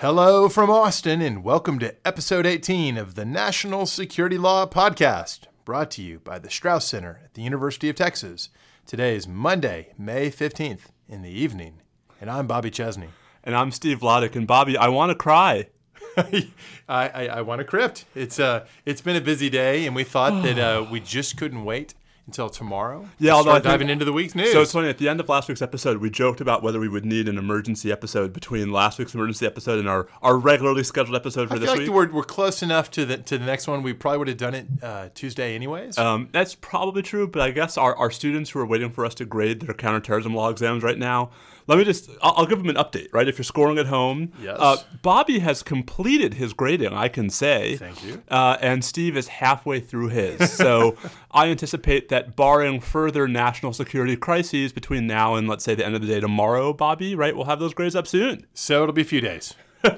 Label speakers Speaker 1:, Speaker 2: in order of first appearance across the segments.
Speaker 1: Hello from Austin, and welcome to episode 18 of the National Security Law Podcast, brought to you by the Strauss Center at the University of Texas. Today is Monday, May 15th in the evening, and I'm Bobby Chesney.
Speaker 2: And I'm Steve Vladeck. And Bobby, I want to cry.
Speaker 1: I, I, I want to crypt. It's, uh, it's been a busy day, and we thought that uh, we just couldn't wait until tomorrow.
Speaker 2: Yeah, although
Speaker 1: start
Speaker 2: I think-
Speaker 1: diving into the week's news.
Speaker 2: So it's funny, at the end of last week's episode, we joked about whether we would need an emergency episode between last week's emergency episode and our, our regularly scheduled episode for
Speaker 1: I
Speaker 2: this
Speaker 1: like
Speaker 2: week.
Speaker 1: we're, we're close enough to the to the next one. We probably would have done it uh, Tuesday anyways.
Speaker 2: Um, that's probably true, but I guess our, our students who are waiting for us to grade their counterterrorism law exams right now, let me just, I'll, I'll give them an update, right? If you're scoring at home,
Speaker 1: Yes.
Speaker 2: uh, Bobby has completed his grading, I can say.
Speaker 1: Thank you.
Speaker 2: Uh, and Steve is halfway through his. So I anticipate that barring further national security crises between now and, let's say, the end of the day tomorrow, Bobby, right, we'll have those grades up soon.
Speaker 1: so it'll be a few days.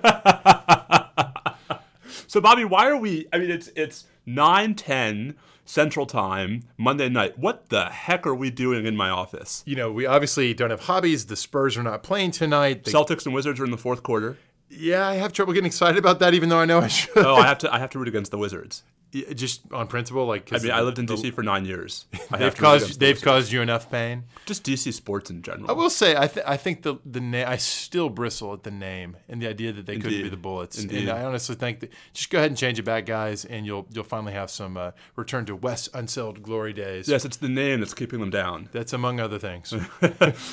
Speaker 2: So Bobby, why are we? I mean, it's it's nine ten Central Time Monday night. What the heck are we doing in my office?
Speaker 1: You know, we obviously don't have hobbies. The Spurs are not playing tonight. They-
Speaker 2: Celtics and Wizards are in the fourth quarter.
Speaker 1: yeah, I have trouble getting excited about that, even though I know I should.
Speaker 2: Oh, I have to I have to root against the Wizards.
Speaker 1: Yeah, Just on principle, like
Speaker 2: I mean, I lived in DC for nine years.
Speaker 1: They've caused they've caused you enough pain.
Speaker 2: just DC sports in general.
Speaker 1: I will say, I th- I think the the name. I still bristle at the name and the idea that they couldn't be the Bullets.
Speaker 2: Indeed.
Speaker 1: And I honestly think that just go ahead and change it back, guys, and you'll you'll finally have some uh, return to Wes Unseld glory days.
Speaker 2: yes, it's the name that's keeping them down.
Speaker 1: That's among other things.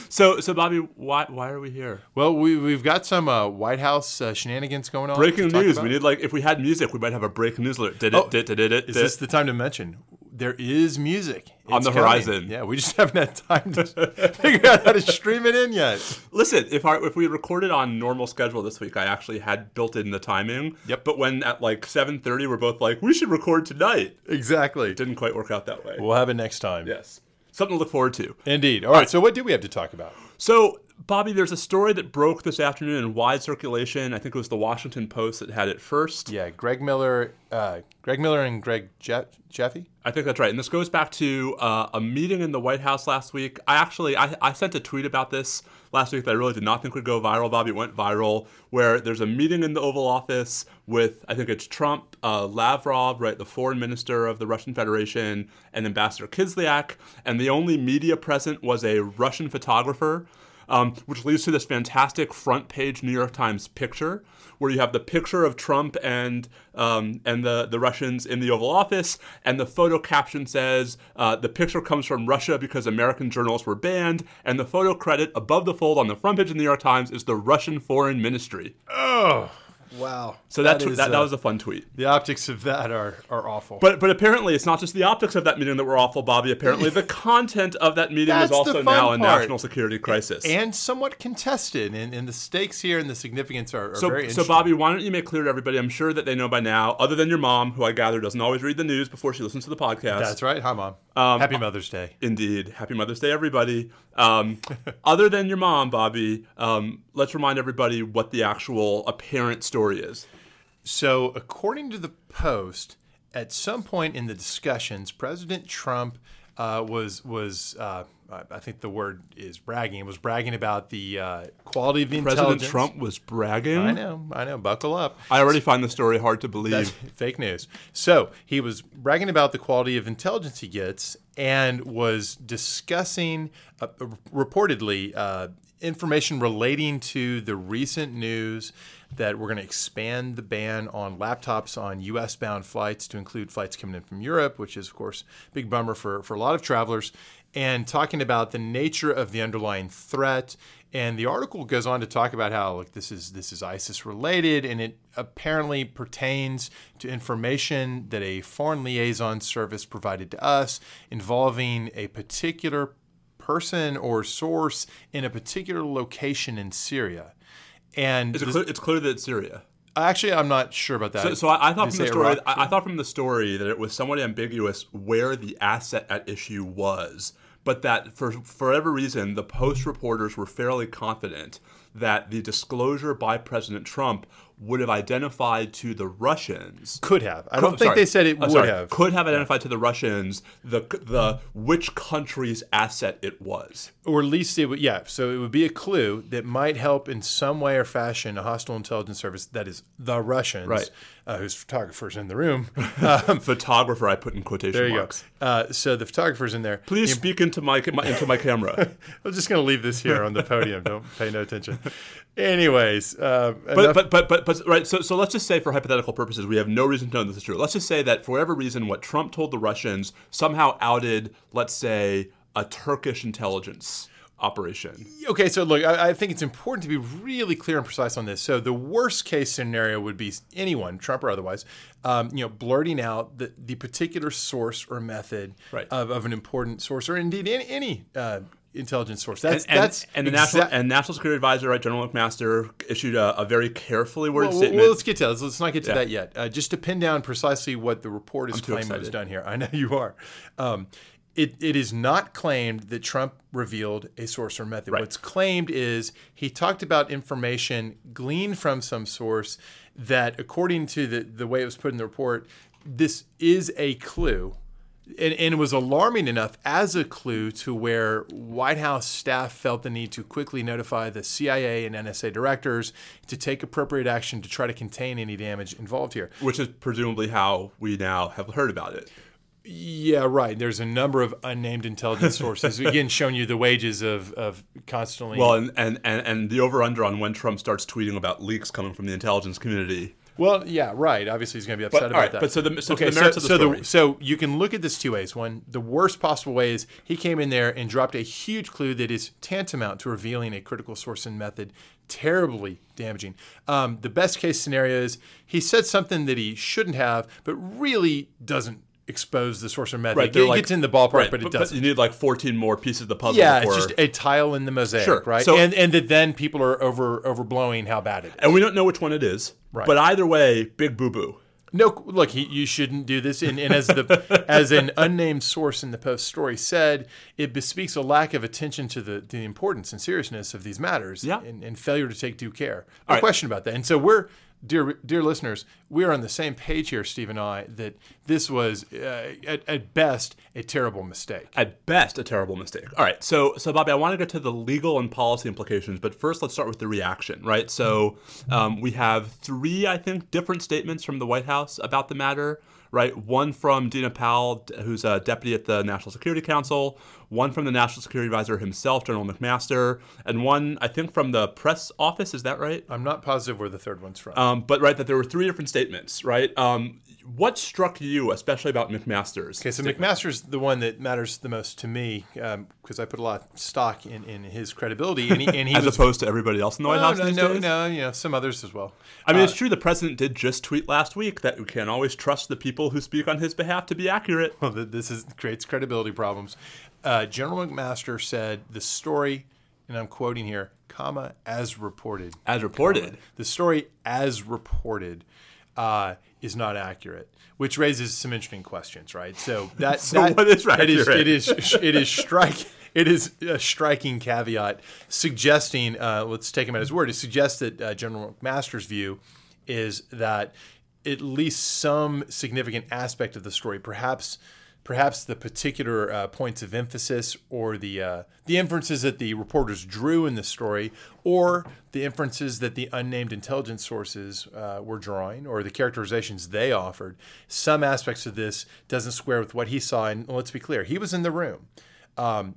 Speaker 2: So, so Bobby, why why are we here?
Speaker 1: well, we we've got some uh, White House uh, shenanigans going on.
Speaker 2: Breaking news.
Speaker 1: about.
Speaker 2: We need like if we had music, we might have a breaking news alert. Did it?
Speaker 1: Oh,
Speaker 2: did it? Did it?
Speaker 1: Is this the time to mention? There is music
Speaker 2: On the
Speaker 1: coming.
Speaker 2: horizon.
Speaker 1: Yeah, we just haven't had time to figure out how to stream it in yet.
Speaker 2: Listen, if our if we recorded on normal schedule this week, I actually had built in the timing.
Speaker 1: Yep.
Speaker 2: But when at like seven thirty, we're both like, we should record tonight.
Speaker 1: Exactly.
Speaker 2: It didn't quite work out that way.
Speaker 1: We'll have it next time.
Speaker 2: yes. Something to look forward to.
Speaker 1: Indeed. All right. So what do we have to talk about?
Speaker 2: So, Bobby, there's a story that broke this afternoon in wide circulation. I think it was the Washington Post that had it first.
Speaker 1: Yeah, Greg Miller, uh, Greg Miller and Greg Je- Jaffe.
Speaker 2: I think that's right. And this goes back to uh, a meeting in the White House last week. I actually I, I sent a tweet about this last week that I really did not think would go viral. Bobby it went viral where there's a meeting in the Oval Office with I think it's Trump, uh, Lavrov, right, the foreign minister of the Russian Federation, and Ambassador Kislyak, and the only media present was a Russian photographer. Um, which leads to this fantastic front page New York Times picture, where you have the picture of Trump and um, and the, the Russians in the Oval Office, and the photo caption says uh, the picture comes from Russia because American journalists were banned, and the photo credit above the fold on the front page of the New York Times is the Russian Foreign Ministry.
Speaker 1: Oh, wow.
Speaker 2: So that
Speaker 1: That
Speaker 2: that,
Speaker 1: is,
Speaker 2: that,
Speaker 1: uh,
Speaker 2: was a fun tweet.
Speaker 1: The optics of that are are awful.
Speaker 2: But but apparently it's not just the optics of that meeting that were awful, Bobby. Apparently the content of that meeting is also now a national security crisis.
Speaker 1: and somewhat contested, and, and the stakes here and the significance are, are
Speaker 2: So,
Speaker 1: very
Speaker 2: so. Bobby, why don't you make clear to everybody? I'm sure that they know by now, other than your mom, who I gather doesn't always read the news before she listens to the podcast.
Speaker 1: That's right. Hi, mom.
Speaker 2: Um,
Speaker 1: Happy Mother's Day.
Speaker 2: Indeed. Happy Mother's Day, everybody. Um, other than your mom, Bobby, um, let's remind everybody what the actual apparent story is.
Speaker 1: So, according to the Post, at some point in the discussions, President Trump uh, was was uh, I think the word is bragging. It was bragging about the uh, quality of the
Speaker 2: President
Speaker 1: intelligence.
Speaker 2: Trump was bragging.
Speaker 1: I know, I know. Buckle up.
Speaker 2: I already find the story hard to believe.
Speaker 1: Fake news. So he was bragging about the quality of intelligence he gets, and was discussing uh, reportedly uh, information relating to the recent news that we're going to expand the ban on laptops on U.S. bound flights to include flights coming in from Europe, which is of course a big bummer for for a lot of travelers. And talking about the nature of the underlying threat, and the article goes on to talk about how like this is this is ISIS related, and it apparently pertains to information that a foreign liaison service provided to us involving a particular person or source in a particular location in Syria. And
Speaker 2: It's,
Speaker 1: this-
Speaker 2: clear, it's clear that it's Syria.
Speaker 1: actually, I'm not sure about that.
Speaker 2: So, so I, I thought from the story, I, I thought from the story that it was somewhat ambiguous where the asset at issue was, but that for for whatever reason, the Post reporters were fairly confident that the disclosure by President Trump would have identified to the Russians.
Speaker 1: Could have. I don't
Speaker 2: Could-
Speaker 1: think
Speaker 2: sorry.
Speaker 1: they said it would
Speaker 2: sorry.
Speaker 1: have.
Speaker 2: Could have identified to the Russians the the which country's asset it was.
Speaker 1: or at least it would yeah so it would be a clue that might help in some way or fashion a hostile intelligence service that is the russians
Speaker 2: Right.
Speaker 1: Uh, whose photographers in the room
Speaker 2: Photographer, I put in quotation
Speaker 1: there you
Speaker 2: marks.
Speaker 1: go uh, so the photographers in there
Speaker 2: Please speak into my, my into my camera.
Speaker 1: i'm just going to leave this here on the podium don't pay no attention anyways uh,
Speaker 2: But, but but but but right. So so let's just say, for hypothetical purposes, we have no reason to know this is true. Let's just say that for whatever reason, what Trump told the Russians somehow outed, let's say, a Turkish intelligence operation.
Speaker 1: Okay, so look, I, I think it's important to be really clear and precise on this. So the worst case scenario would be anyone, Trump or otherwise, um, you know, blurting out the, the particular source or method
Speaker 2: Right.
Speaker 1: of, of an important source, or indeed any, any uh, intelligence source. That's
Speaker 2: and,
Speaker 1: that's
Speaker 2: and the
Speaker 1: exa-
Speaker 2: national and national security advisor, right, General McMaster, issued a, a very carefully worded
Speaker 1: Well,
Speaker 2: statement.
Speaker 1: well, let's get to that. Let's, not get to that yet. Uh, just to pin down precisely what the report is
Speaker 2: too
Speaker 1: claiming was done here. I know you are. Um, it, it is not claimed that Trump revealed a source or method.
Speaker 2: Right.
Speaker 1: What's claimed is he talked about information gleaned from some source that, according to the, the way it was put in the report, this is a clue. And, and it was alarming enough as a clue to where White House staff felt the need to quickly notify the CIA and NSA directors to take appropriate action to try to contain any damage involved here.
Speaker 2: which is presumably how we now have heard about it.
Speaker 1: Yeah, right. There's a number of unnamed intelligence sources, again, showing you the wages of, of constantly.
Speaker 2: Well, and, and, and, and the over under on when Trump starts tweeting about leaks coming from the intelligence community.
Speaker 1: Well, yeah, right. Obviously, he's going to be upset
Speaker 2: But,
Speaker 1: about
Speaker 2: right,
Speaker 1: that.
Speaker 2: but so the- so
Speaker 1: okay,
Speaker 2: the merits of the
Speaker 1: so,
Speaker 2: story.
Speaker 1: so you can look at this two ways. One, the worst possible way is he came in there and dropped a huge clue that is tantamount to revealing a critical source and method, terribly damaging. Um, the best case scenario is he said something that he shouldn't have, but really doesn't expose the source or method.
Speaker 2: Right,
Speaker 1: it
Speaker 2: like-
Speaker 1: gets in the ballpark,
Speaker 2: Right,
Speaker 1: but it doesn't.
Speaker 2: you need like 14 more pieces of the puzzle.
Speaker 1: Yeah,
Speaker 2: before,
Speaker 1: it's just a tile in the mosaic,
Speaker 2: Sure.
Speaker 1: right?
Speaker 2: So-
Speaker 1: and and that then people are over overblowing how bad it is.
Speaker 2: and we don't know which one it is.
Speaker 1: Right.
Speaker 2: But either way, big boo boo.
Speaker 1: No, look, he, you shouldn't do this. And, and as the as an unnamed source in the Post story said, it bespeaks a lack of attention to the the importance and seriousness of these matters,
Speaker 2: Yeah.
Speaker 1: and, and failure to take due care. No
Speaker 2: right.
Speaker 1: question about that. And so we're, dear dear listeners, we are on the same page here, Steve and I, that this was uh, at, at best a terrible mistake.
Speaker 2: At best, a terrible mistake. All right, so so Bobby, I want to get to the legal and policy implications, but first let's start with the reaction, right? So um, we have three, I think, different statements from the White House about the matter, right? One from Dina Powell, who's a deputy at the National Security Council. One from the National Security Advisor himself, General McMaster, and one, I think, from the press office. Is that right?
Speaker 1: I'm not positive where the third one's from.
Speaker 2: Um, but right, that there were three different statements, right? Um, what struck you, especially about McMaster's?
Speaker 1: Okay, so McMaster's the one that matters the most to me because I put a lot of stock in, in his credibility, and he, and he
Speaker 2: as
Speaker 1: was
Speaker 2: opposed to everybody else in the White
Speaker 1: no,
Speaker 2: House
Speaker 1: no, no,
Speaker 2: days?
Speaker 1: no, you know, some others as well.
Speaker 2: I mean, it's true. The president did just tweet last week that we can't always trust the people who speak on his behalf to be accurate.
Speaker 1: Well, this is creates credibility problems. Uh, General McMaster said the story, and I'm quoting here, comma as reported.
Speaker 2: As reported,
Speaker 1: The story as reported uh, is not accurate, which raises some interesting questions, right? So that
Speaker 2: So
Speaker 1: that,
Speaker 2: what is
Speaker 1: it is
Speaker 2: accurate?
Speaker 1: it is it is strike. It is a striking caveat suggesting, uh, let's take him at his word, it suggests that uh, General McMaster's view is that at least some significant aspect of the story, perhaps perhaps the particular uh, points of emphasis or the uh, the inferences that the reporters drew in the story, or the inferences that the unnamed intelligence sources uh, were drawing, or the characterizations they offered. Some aspects of this doesn't square with what he saw, and let's be clear, he was in the room. Um,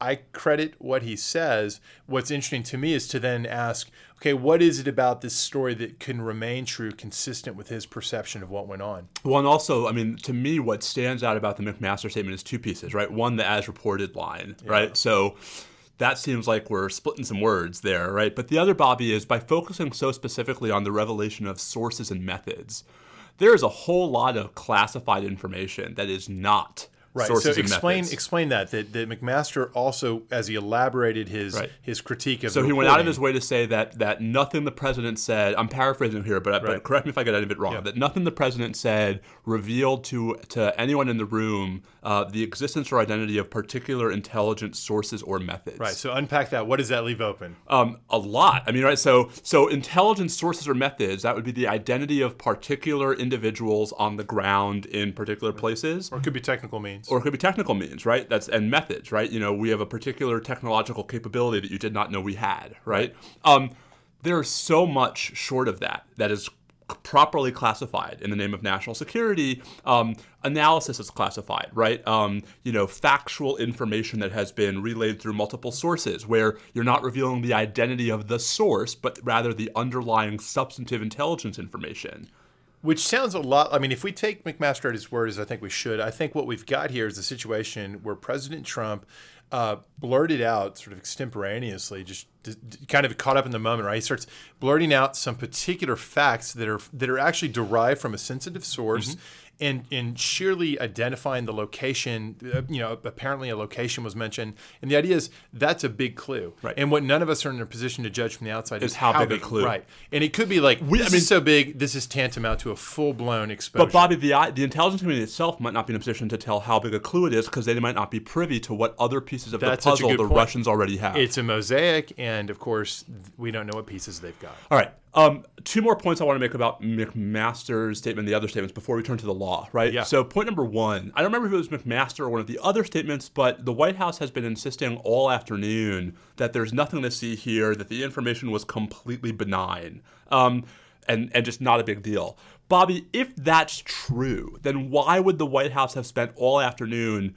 Speaker 1: I credit what he says. What's interesting to me is to then ask, okay, what is it about this story that can remain true, consistent with his perception of what went on?
Speaker 2: Well, and also, I mean, to me, what stands out about the McMaster statement is two pieces, right? One, the as reported line, right? So that seems like we're splitting some words there, right? But the other, Bobby, is by focusing so specifically on the revelation of sources and methods, there is a whole lot of classified information that is not sources
Speaker 1: so explain
Speaker 2: methods.
Speaker 1: explain that, that that McMaster also, as he elaborated his
Speaker 2: Right.
Speaker 1: his critique of
Speaker 2: So he went out of his way to say that that nothing the president said. I'm paraphrasing here, but,
Speaker 1: Right.
Speaker 2: but correct me if I get any of it wrong.
Speaker 1: Yeah.
Speaker 2: That nothing the president said revealed to to anyone in the room uh, the existence or identity of particular intelligence sources or methods.
Speaker 1: Right. So unpack that. What does that leave open?
Speaker 2: Um, a lot. I mean, right. So, so intelligence sources or methods that would be the identity of particular individuals on the ground in particular places,
Speaker 1: Or it could be technical means.
Speaker 2: Or it could be technical means, right? That's and methods, right? You know, we have a particular technological capability that you did not know we had, right? Um, there's so much short of that that is properly classified in the name of national security. Um, analysis is classified, right? Um, you know, factual information that has been relayed through multiple sources, where you're not revealing the identity of the source, but rather the underlying substantive intelligence information.
Speaker 1: Which sounds a lot. I mean, if we take McMaster at his word, as I think we should, I think what we've got here is a situation where President Trump uh, blurted out, sort of extemporaneously, just kind of caught up in the moment, right? He starts blurting out some particular facts that are that are actually derived from a sensitive source.
Speaker 2: Mm-hmm.
Speaker 1: And, and sheerly identifying the location, uh, you know, apparently a location was mentioned, and the idea is that's a big clue.
Speaker 2: Right.
Speaker 1: And what none of us are in a position to judge from the outside is,
Speaker 2: Is how big a clue.
Speaker 1: Right. And it could be like
Speaker 2: We- I
Speaker 1: this
Speaker 2: mean-
Speaker 1: is so big, this is tantamount to a full blown exposure.
Speaker 2: But Bobby, the the intelligence community itself might not be in a position to tell how big a clue it is because they might not be privy to what other pieces of
Speaker 1: That's
Speaker 2: the puzzle the
Speaker 1: point.
Speaker 2: Russians already have.
Speaker 1: it's a mosaic, and of course, we don't know what pieces they've got.
Speaker 2: All right. Um, two more points I want to make about McMaster's statement and the other statements before we turn to the law, right?
Speaker 1: Yeah.
Speaker 2: So, point number one I don't remember if it was McMaster or one of the other statements, but the White House has been insisting all afternoon that there's nothing to see here, that the information was completely benign. Um, and, and just not a big deal. Bobby, if that's true, then why would the White House have spent all afternoon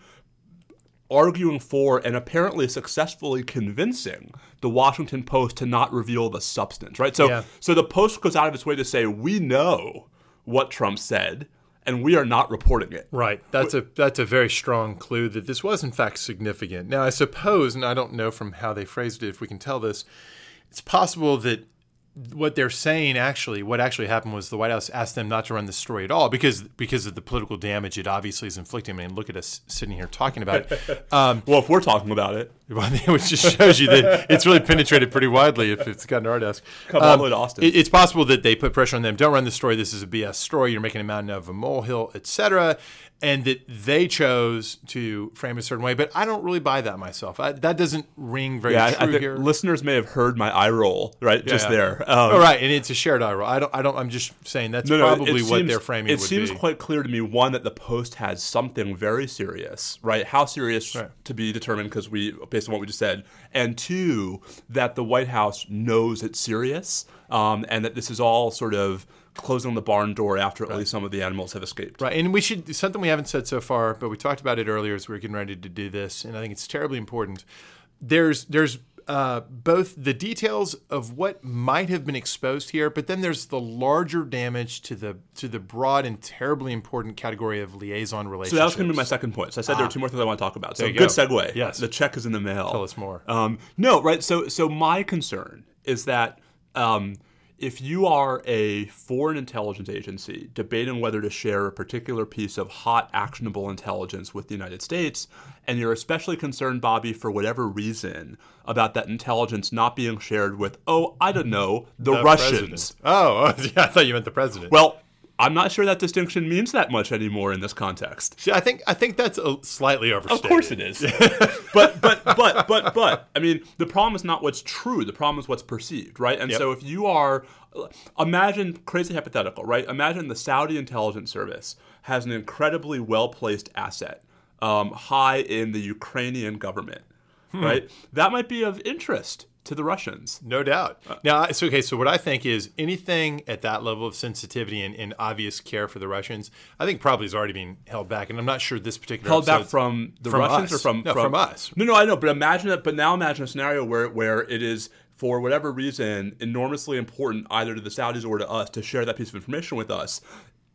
Speaker 2: arguing for and apparently successfully convincing the Washington Post to not reveal the substance, right? So
Speaker 1: Yeah.
Speaker 2: so the Post goes out of its way to say we know what Trump said and we are not reporting it.
Speaker 1: Right. That's a that's a very strong clue that this was in fact significant. Now, I suppose, and I don't know from how they phrased it if we can tell this, it's possible that what they're saying actually, what actually happened was the White House asked them not to run the story at all because because of the political damage it obviously is inflicting. I mean, look at us sitting here talking about it. Um,
Speaker 2: Well, if we're talking about it,
Speaker 1: which just shows you that it's really penetrated pretty widely if it's gotten to our desk.
Speaker 2: Come all the way to Austin.
Speaker 1: it- it's possible that they put pressure on them. Don't run the story. This is a BS story. You're making a mountain out of a molehill, etc. And that they chose to frame a certain way. But I don't really buy that myself. I, that doesn't ring very
Speaker 2: yeah,
Speaker 1: true
Speaker 2: I think
Speaker 1: here.
Speaker 2: listeners may have heard my eye roll, right? just
Speaker 1: yeah.
Speaker 2: there. Um,
Speaker 1: All right, and it's a shared eye roll. I don't. I don't. I'm just saying that's
Speaker 2: No,
Speaker 1: probably what
Speaker 2: seems-
Speaker 1: their framing
Speaker 2: It seems
Speaker 1: be.
Speaker 2: quite clear to me one that the Post has something very serious, right? How serious
Speaker 1: Right.
Speaker 2: to be determined because we, based on what we just said, and two that the White House knows it's serious, um, and that this is all sort of closing the barn door after at least some of the animals have escaped.
Speaker 1: Right, and we should something we haven't said so far, but we talked about it earlier as we were getting ready to do this, and I think it's terribly important. There's there's uh, both the details of what might have been exposed here, but then there's the larger damage to the to the broad and terribly important category of liaison
Speaker 2: So
Speaker 1: relationships.
Speaker 2: that was going to be my second point. So I said there are two more things I want to talk about. So
Speaker 1: Ah.
Speaker 2: good
Speaker 1: go.
Speaker 2: segue.
Speaker 1: Yes.
Speaker 2: the check is in the mail.
Speaker 1: Tell us more.
Speaker 2: Um, no, right. So, so my concern is that um, if you are a foreign intelligence agency debating whether to share a particular piece of hot, actionable intelligence with the United States, and you're especially concerned, Bobby, for whatever reason, about that intelligence not being shared with, oh, I don't know, the,
Speaker 1: The
Speaker 2: Russians.
Speaker 1: president. Oh, yeah, I thought you meant the president.
Speaker 2: Well, I'm not sure that distinction means that much anymore in this context.
Speaker 1: See, I think I think that's a slightly overstated.
Speaker 2: Of course it is. but but but but but I mean the problem is not what's true. The problem is what's perceived, right? And
Speaker 1: Yep.
Speaker 2: so if you are imagine crazy hypothetical, right? Imagine the Saudi intelligence service has an incredibly well placed asset um, high in the Ukrainian government,
Speaker 1: Hmm.
Speaker 2: right? That might be of interest to the Russians.
Speaker 1: No doubt. Uh, now, it's okay. So, what I think is anything at that level of sensitivity and, and obvious care for the Russians, I think probably is already being held back. And I'm not sure this particular
Speaker 2: held back from the
Speaker 1: from
Speaker 2: Russians
Speaker 1: us.
Speaker 2: or from
Speaker 1: No, from us.
Speaker 2: No, no, I know, but imagine that. But now imagine a scenario where where it is for whatever reason enormously important either to the Saudis or to us to share that piece of information with us.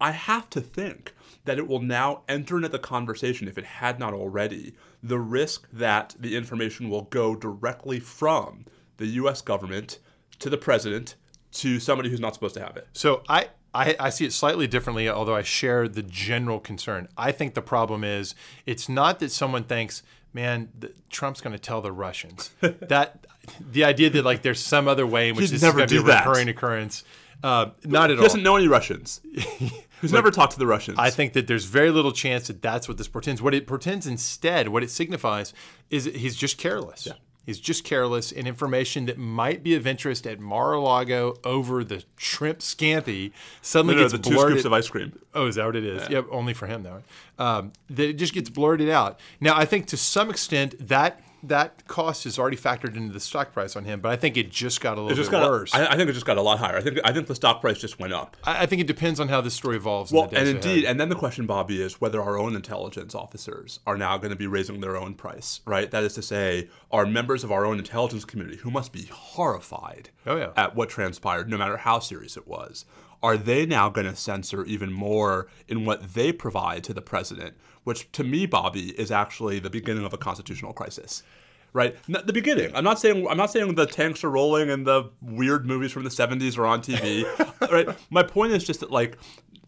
Speaker 2: I have to think that it will now enter into the conversation, if it had not already, the risk that the information will go directly from the U.S. government to the president to somebody who's not supposed to have it.
Speaker 1: So I I, I see it slightly differently, although I share the general concern. I think the problem is it's not that someone thinks, man, the, Trump's going to tell the Russians. that the idea that like there's some other way in which
Speaker 2: He'd
Speaker 1: this
Speaker 2: never
Speaker 1: is going to be a
Speaker 2: that.
Speaker 1: recurring occurrence. Uh, not at
Speaker 2: He
Speaker 1: all.
Speaker 2: doesn't know any Russians. He's never talked to the Russians.
Speaker 1: I think that there's very little chance that that's what this portends. What it portends instead, what it signifies, is that he's just careless. He's just careless, and information that might be of interest at Mar-a-Lago over the shrimp scampi suddenly
Speaker 2: no, no,
Speaker 1: gets
Speaker 2: the two
Speaker 1: blurted.
Speaker 2: scoops of ice cream.
Speaker 1: Oh, is that what it is? Yeah, only for him though. Um, that it just gets blurted out. Now, I think to some extent that that cost is already factored into the stock price on him, but I think it just got a little bit
Speaker 2: got.
Speaker 1: worse.
Speaker 2: I, I think it just got a lot higher. I think. I think the stock price just went up.
Speaker 1: I, I think it depends on how this story evolves.
Speaker 2: Well,
Speaker 1: in the
Speaker 2: and indeed,
Speaker 1: ahead.
Speaker 2: and then the question, Bobby, is whether our own intelligence officers are now going to be raising their own price, right? That is to say, are members of our own intelligence community who must be horrified
Speaker 1: Oh, yeah.
Speaker 2: at what transpired, no matter how serious it was, are they now going to censor even more in what they provide to the president? Which, to me, Bobby, is actually the beginning of a constitutional crisis. Right, the beginning. I'm not saying I'm not saying the tanks are rolling and the weird movies from the 70s are on TV. right, my point is just that like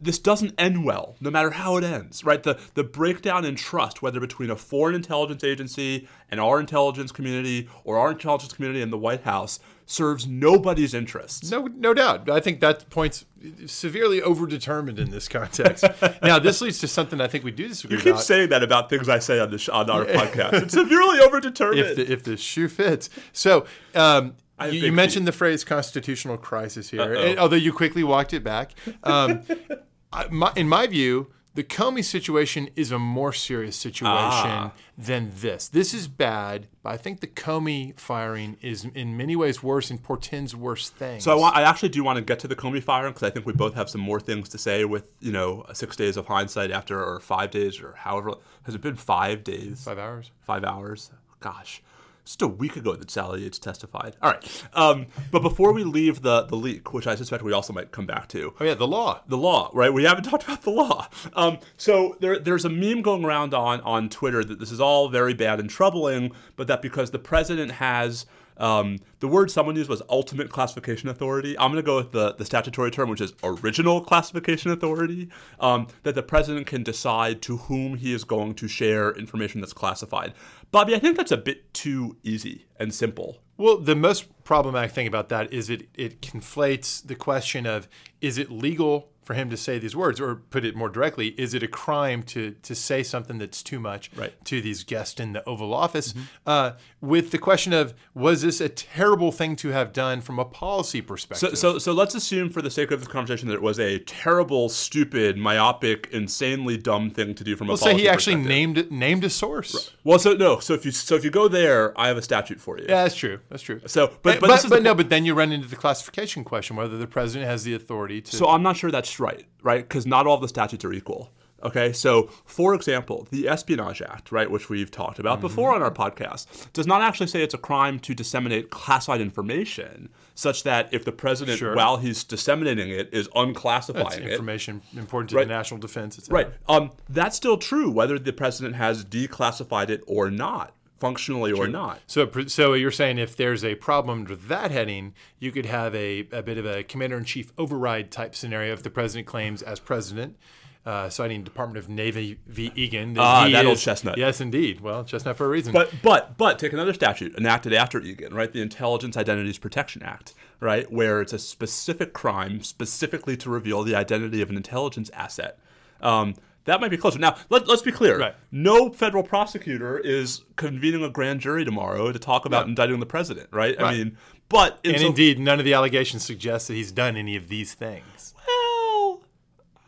Speaker 2: this doesn't end well, no matter how it ends. Right, the the breakdown in trust, whether between a foreign intelligence agency and our intelligence community, or our intelligence community and the White House, serves nobody's interests.
Speaker 1: No, no doubt. I think that point's severely overdetermined in this context. now, this leads to something I think we do disagree
Speaker 2: You keep
Speaker 1: about.
Speaker 2: saying that about things I say on the sh- on our podcast. It's severely overdetermined.
Speaker 1: if the, if the shoe fits. So, um, you, you mentioned the phrase constitutional crisis here, although you quickly walked it back. Um, I, my, in my view, the Comey situation is a more serious situation
Speaker 2: Ah.
Speaker 1: than this. This is bad, but I think the Comey firing is in many ways worse and portends worse things.
Speaker 2: So I want, I actually do want to get to the Comey firing because I think we both have some more things to say with you know six days of hindsight after or five days or however has it been five days
Speaker 1: five hours.
Speaker 2: five hours gosh just a week ago that Sally Yates testified all right um, but before we leave the the leak which I suspect we also might come back to
Speaker 1: Oh yeah, the law.
Speaker 2: the law, right? We haven't talked about the law. Um, so there, there's a meme going around on on Twitter that this is all very bad and troubling, but that because the president has um, the word someone used was ultimate classification authority. I'm going to go with the, the statutory term, which is original classification authority. Um, that the president can decide to whom he is going to share information that's classified. Bobby, I think that's a bit too easy and simple.
Speaker 1: Well, the most problematic thing about that is it it conflates the question of is it legal for him to say these words, or put it more directly, is it a crime to to say something that's too much
Speaker 2: Right. Mm-hmm.
Speaker 1: to these guests in the Oval Office, uh, with the question of was this a terrible thing to have done from a policy perspective?
Speaker 2: So, so, so let's assume, for the sake of this conversation, that it was a terrible, stupid, myopic, insanely dumb thing to do from a
Speaker 1: Well,
Speaker 2: policy
Speaker 1: say he actually named named a source.
Speaker 2: Well, so no, so if you so if you go there, I have a statute for you.
Speaker 1: Yeah, that's true. That's true.
Speaker 2: So, but
Speaker 1: but
Speaker 2: but,
Speaker 1: but,
Speaker 2: the
Speaker 1: no, but then you run into the classification question whether the president has the authority to.
Speaker 2: So I'm not sure that's right, right? Because not all of the statutes are equal. Okay, so for example, the Espionage Act, right, which we've talked about before on our podcast, does not actually say it's a crime to disseminate classified information, such that if the president,
Speaker 1: Sure.
Speaker 2: while he's disseminating it, is
Speaker 1: That's
Speaker 2: unclassifying it,
Speaker 1: information important to
Speaker 2: Right.
Speaker 1: the national defense, etc.
Speaker 2: Right. Um, that's still true whether the president has declassified it or not, functionally or not.
Speaker 1: So, so you're saying if there's a problem with that heading, you could have a, a bit of a commander in chief override type scenario if the president claims as president, uh, citing Department of Navy v. Egan. That
Speaker 2: Ah, that old chestnut.
Speaker 1: Yes, indeed. Well, chestnut for a reason.
Speaker 2: But but but take another statute enacted after Egan, right? The Intelligence Identities Protection Act, right, where it's a specific crime specifically to reveal the identity of an intelligence asset. Um, that might be closer. Now, let, let's be clear.
Speaker 1: Right.
Speaker 2: No federal prosecutor is convening a grand jury tomorrow to talk about indicting the president, right? I mean, but
Speaker 1: and
Speaker 2: so-
Speaker 1: indeed, none of the allegations suggest that he's done any of these things.
Speaker 2: well,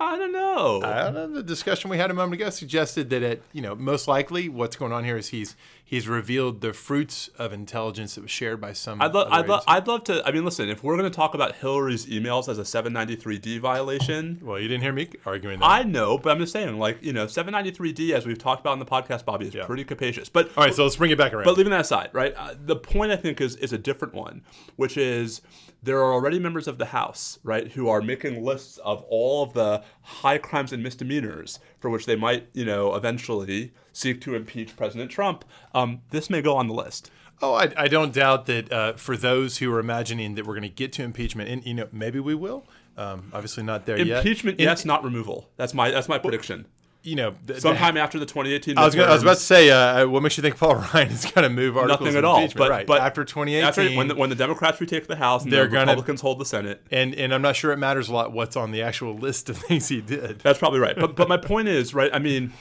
Speaker 2: I don't know.
Speaker 1: I don't know. The discussion we had a moment ago suggested that it, you know, most likely what's going on here is he's he's revealed the fruits of intelligence that was shared by some.
Speaker 2: I'd, lo- I'd, lo- I'd love to. I mean, listen, if we're going to talk about Hillary's emails as a 793D violation,
Speaker 1: well, you didn't hear me arguing that.
Speaker 2: I know, but I'm just saying, like, you know, 793D, as we've talked about in the podcast, Bobby, is pretty capacious. But
Speaker 1: All right, so let's bring it back around.
Speaker 2: but leaving that aside, right? Uh, the point I think is is a different one, which is there are already members of the House, right, who are making lists of all of the high crimes and misdemeanors for which they might, you know, eventually seek to impeach President Trump, um, this may go on the list.
Speaker 1: Oh, I, I don't doubt that uh, for those who are imagining that we're going to get to impeachment, and you know maybe we will. Um, obviously, not there yet.
Speaker 2: Impeachment, yes, not removal. That's my that's my prediction.
Speaker 1: You know, the-
Speaker 2: Sometime after the 2018
Speaker 1: I was, gonna, I was about to say, uh, what makes you think Paul Ryan is going to move articles
Speaker 2: nothing
Speaker 1: of
Speaker 2: at all. But
Speaker 1: right.
Speaker 2: but
Speaker 1: after 2018,
Speaker 2: after- when the, when the Democrats retake the House and
Speaker 1: They're
Speaker 2: the
Speaker 1: gonna-
Speaker 2: Republicans hold the Senate,
Speaker 1: and and I'm not sure it matters a lot what's on the actual list of things he did.
Speaker 2: That's probably right. But but my point is, right, I mean,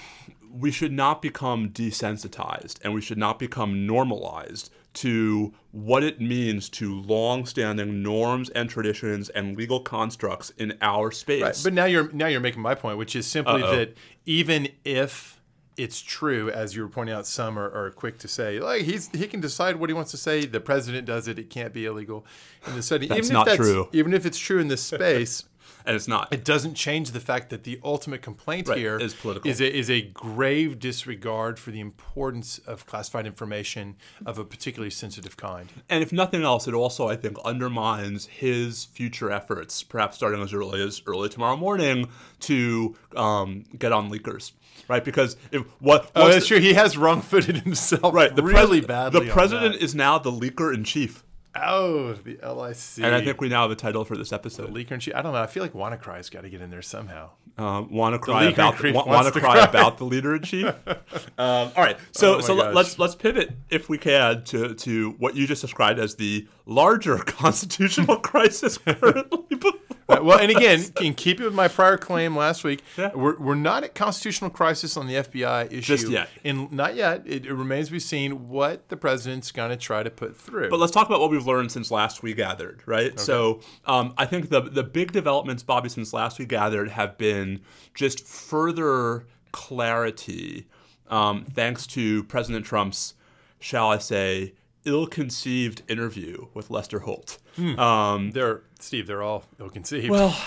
Speaker 2: we should not become desensitized and we should not become normalized to what it means to long-standing norms and traditions and legal constructs in our space.
Speaker 1: Right. But now you're now you're making my point, which is simply
Speaker 2: Uh-oh.
Speaker 1: that even if it's true, as you were pointing out, some are, are quick to say, like he's he can decide what he wants to say. The president does it; it can't be illegal. In the setting,
Speaker 2: That's
Speaker 1: even
Speaker 2: not
Speaker 1: if that's
Speaker 2: true.
Speaker 1: Even if it's true in this space,
Speaker 2: and it's not.
Speaker 1: it doesn't change the fact that the ultimate complaint
Speaker 2: Right,
Speaker 1: here
Speaker 2: is political.
Speaker 1: Is a, is a grave disregard for the importance of classified information of a particularly sensitive kind.
Speaker 2: And if nothing else, it also, I think, undermines his future efforts, perhaps starting as early as early tomorrow morning, to um, get on leakers, right? Because if what
Speaker 1: Oh, that's
Speaker 2: the-
Speaker 1: true. He has wrong-footed himself
Speaker 2: right, the
Speaker 1: really
Speaker 2: pres-
Speaker 1: badly.
Speaker 2: The president is now the leaker in chief,
Speaker 1: Oh, the LIC.
Speaker 2: and I think we now have a title for this episode.
Speaker 1: Leaker and Chief. I don't know. I feel like WannaCry's got to get in there somehow.
Speaker 2: um, want to cry
Speaker 1: leaker
Speaker 2: about
Speaker 1: in chief
Speaker 2: want,
Speaker 1: wants
Speaker 2: to
Speaker 1: to
Speaker 2: cry, about the leader in chief. um, all right, so
Speaker 1: Oh
Speaker 2: so
Speaker 1: gosh.
Speaker 2: let's let's pivot if we can to to what you just described as the larger constitutional crisis currently.
Speaker 1: Uh, well, and again, in keeping with my prior claim last week,
Speaker 2: Yeah.
Speaker 1: we're, we're not at constitutional crisis on the FBI issue.
Speaker 2: Just yet.
Speaker 1: And not yet. It, it remains to be seen what the president's going to try to put through.
Speaker 2: But let's talk about what we've learned since last we gathered, right? So um, I think the the big developments, Bobby, since last we gathered, have been just further clarity, um, thanks to President Trump's, shall I say, ill-conceived interview with Lester Holt. Um,
Speaker 1: they're, Steve, they're all ill-conceived.
Speaker 2: well,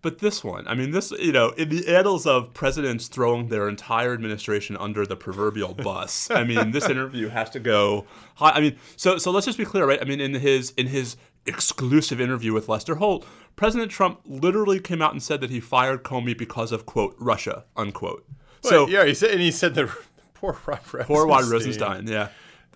Speaker 2: but this one, I mean, this, you know, in the annals of presidents throwing their entire administration under the proverbial bus, I mean, this interview has to go high. I mean, so so let's just be clear, right? I mean, in his in his exclusive interview with Lester Holt, President Trump literally came out and said that he fired Comey because of quote Russia unquote. So
Speaker 1: yeah, he said, and he said the poor Rod Rosenstein.
Speaker 2: poor Rod Rosenstein, yeah.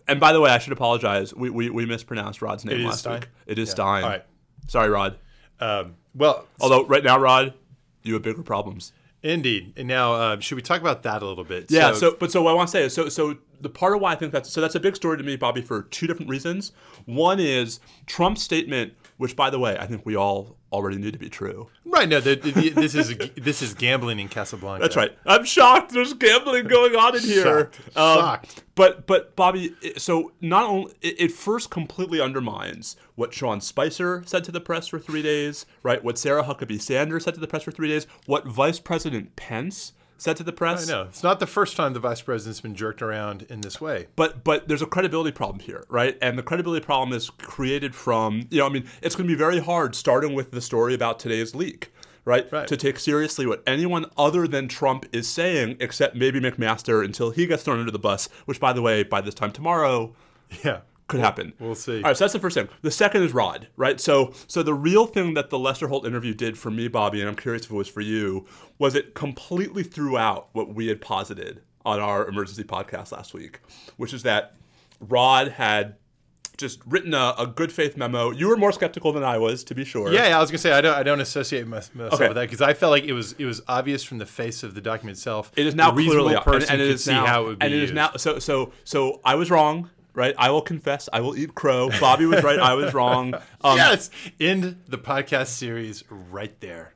Speaker 2: And by the way, I should apologize. We we, we mispronounced Rod's name last
Speaker 1: Stein?
Speaker 2: week. It is
Speaker 1: Yeah.
Speaker 2: Stein.
Speaker 1: All right.
Speaker 2: Sorry, Rod.
Speaker 1: Um, well,
Speaker 2: Although right now, Rod, you have bigger problems.
Speaker 1: indeed. And now, uh, should we talk about that a little bit?
Speaker 2: Yeah. So, but so what I want to say is, so so the part of why I think that's so that's a big story to me, Bobby, for two different reasons. One is Trump's statement, which by the way, I think we all already knew to be true.
Speaker 1: right, no, the, the, this is this is gambling in Casablanca.
Speaker 2: That's right. I'm shocked. There's gambling going on in here.
Speaker 1: Shocked.
Speaker 2: Um,
Speaker 1: Shocked.
Speaker 2: But but Bobby, so not only it, it first completely undermines what Sean Spicer said to the press for three days, right? What Sarah Huckabee Sanders said to the press for three days, what Vice President Pence said to the press.
Speaker 1: I know. It's not the first time the vice president's been jerked around in this way.
Speaker 2: but but there's a credibility problem here, right? And the credibility problem is created from you know, I mean, it's going to be very hard starting with the story about today's leak, right?
Speaker 1: Right.
Speaker 2: To take seriously what anyone other than Trump is saying, except maybe McMaster until he gets thrown under the bus. Which, by the way, by this time tomorrow
Speaker 1: Yeah.
Speaker 2: Could happen.
Speaker 1: we'll see.
Speaker 2: All right, so that's the first thing. The second is Rod, right? So, so the real thing that the Lester Holt interview did for me, Bobby, and I'm curious if it was for you, was it completely threw out what we had posited on our emergency podcast last week, which is that Rod had just written a, a good faith memo. You were more skeptical than I was, to be sure.
Speaker 1: Yeah, yeah, I was gonna say I don't I don't associate myself
Speaker 2: Okay.
Speaker 1: with that because I felt like it was it was obvious from the face of the document itself.
Speaker 2: It is now clearly
Speaker 1: person
Speaker 2: and, and it
Speaker 1: could
Speaker 2: is
Speaker 1: see
Speaker 2: now,
Speaker 1: how it would be
Speaker 2: and it is
Speaker 1: used.
Speaker 2: now so so so I was wrong, right? I will confess, I will eat crow. Bobby was right, I was wrong. Um,
Speaker 1: yes, end the podcast series right there.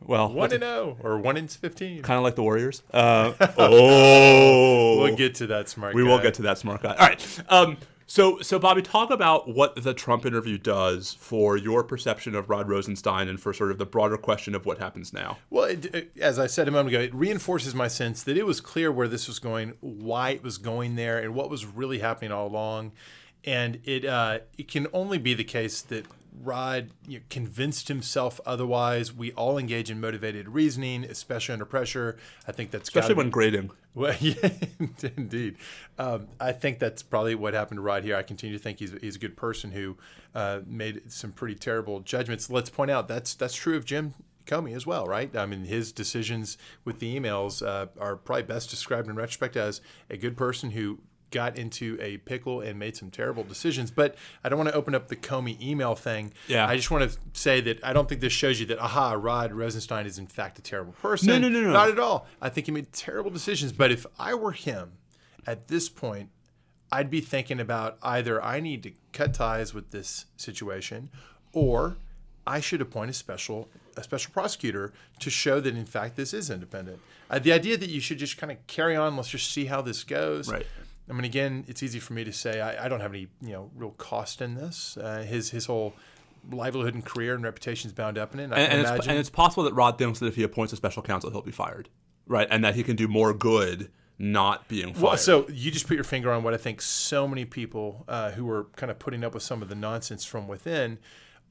Speaker 2: Well,
Speaker 1: One and zero or one in fifteen.
Speaker 2: kind of like the Warriors. Uh, oh,
Speaker 1: We'll get to that smart.
Speaker 2: We
Speaker 1: guy.
Speaker 2: will get to that smart guy. All right. Um, so, so Bobby, talk about what the Trump interview does for your perception of Rod Rosenstein and for sort of the broader question of what happens now.
Speaker 1: Well, it, it- as I said a moment ago, it reinforces my sense that it was clear where this was going, why it was going there, and what was really happening all along. And it uh, it can only be the case that Rod you know, convinced himself otherwise. We all engage in motivated reasoning, especially under pressure. I think that's
Speaker 2: Especially
Speaker 1: gotta
Speaker 2: when grading.
Speaker 1: Well, yeah, indeed. Um, I think that's probably what happened to Rod here. I continue to think he's, he's a good person who uh, made some pretty terrible judgments. Let's point out that's that's true of Jim Comey as well, right? I mean, his decisions with the emails uh, are probably best described in retrospect as a good person who got into a pickle and made some terrible decisions. But I don't want to open up the Comey email thing.
Speaker 2: Yeah.
Speaker 1: I just want to say that I don't think this shows you that, aha, Rod Rosenstein is in fact a terrible person.
Speaker 2: No, no, no, no.
Speaker 1: Not at all. I think he made terrible decisions. But if I were him at this point, I'd be thinking about either I need to cut ties with this situation or I should appoint a special a special prosecutor to show that in fact this is independent. Uh, the idea that you should just kind of carry on, let's just see how this goes.
Speaker 2: Right.
Speaker 1: I mean, again, it's easy for me to say I, I don't have any you know real cost in this. Uh, his his whole livelihood and career and reputation is bound up in it. And, I
Speaker 2: and, and, it's, and it's possible that Rod thinks that if he appoints a special counsel, he'll be fired, right? And that he can do more good not being fired.
Speaker 1: Well, so you just put your finger on what I think so many people uh, who are kind of putting up with some of the nonsense from within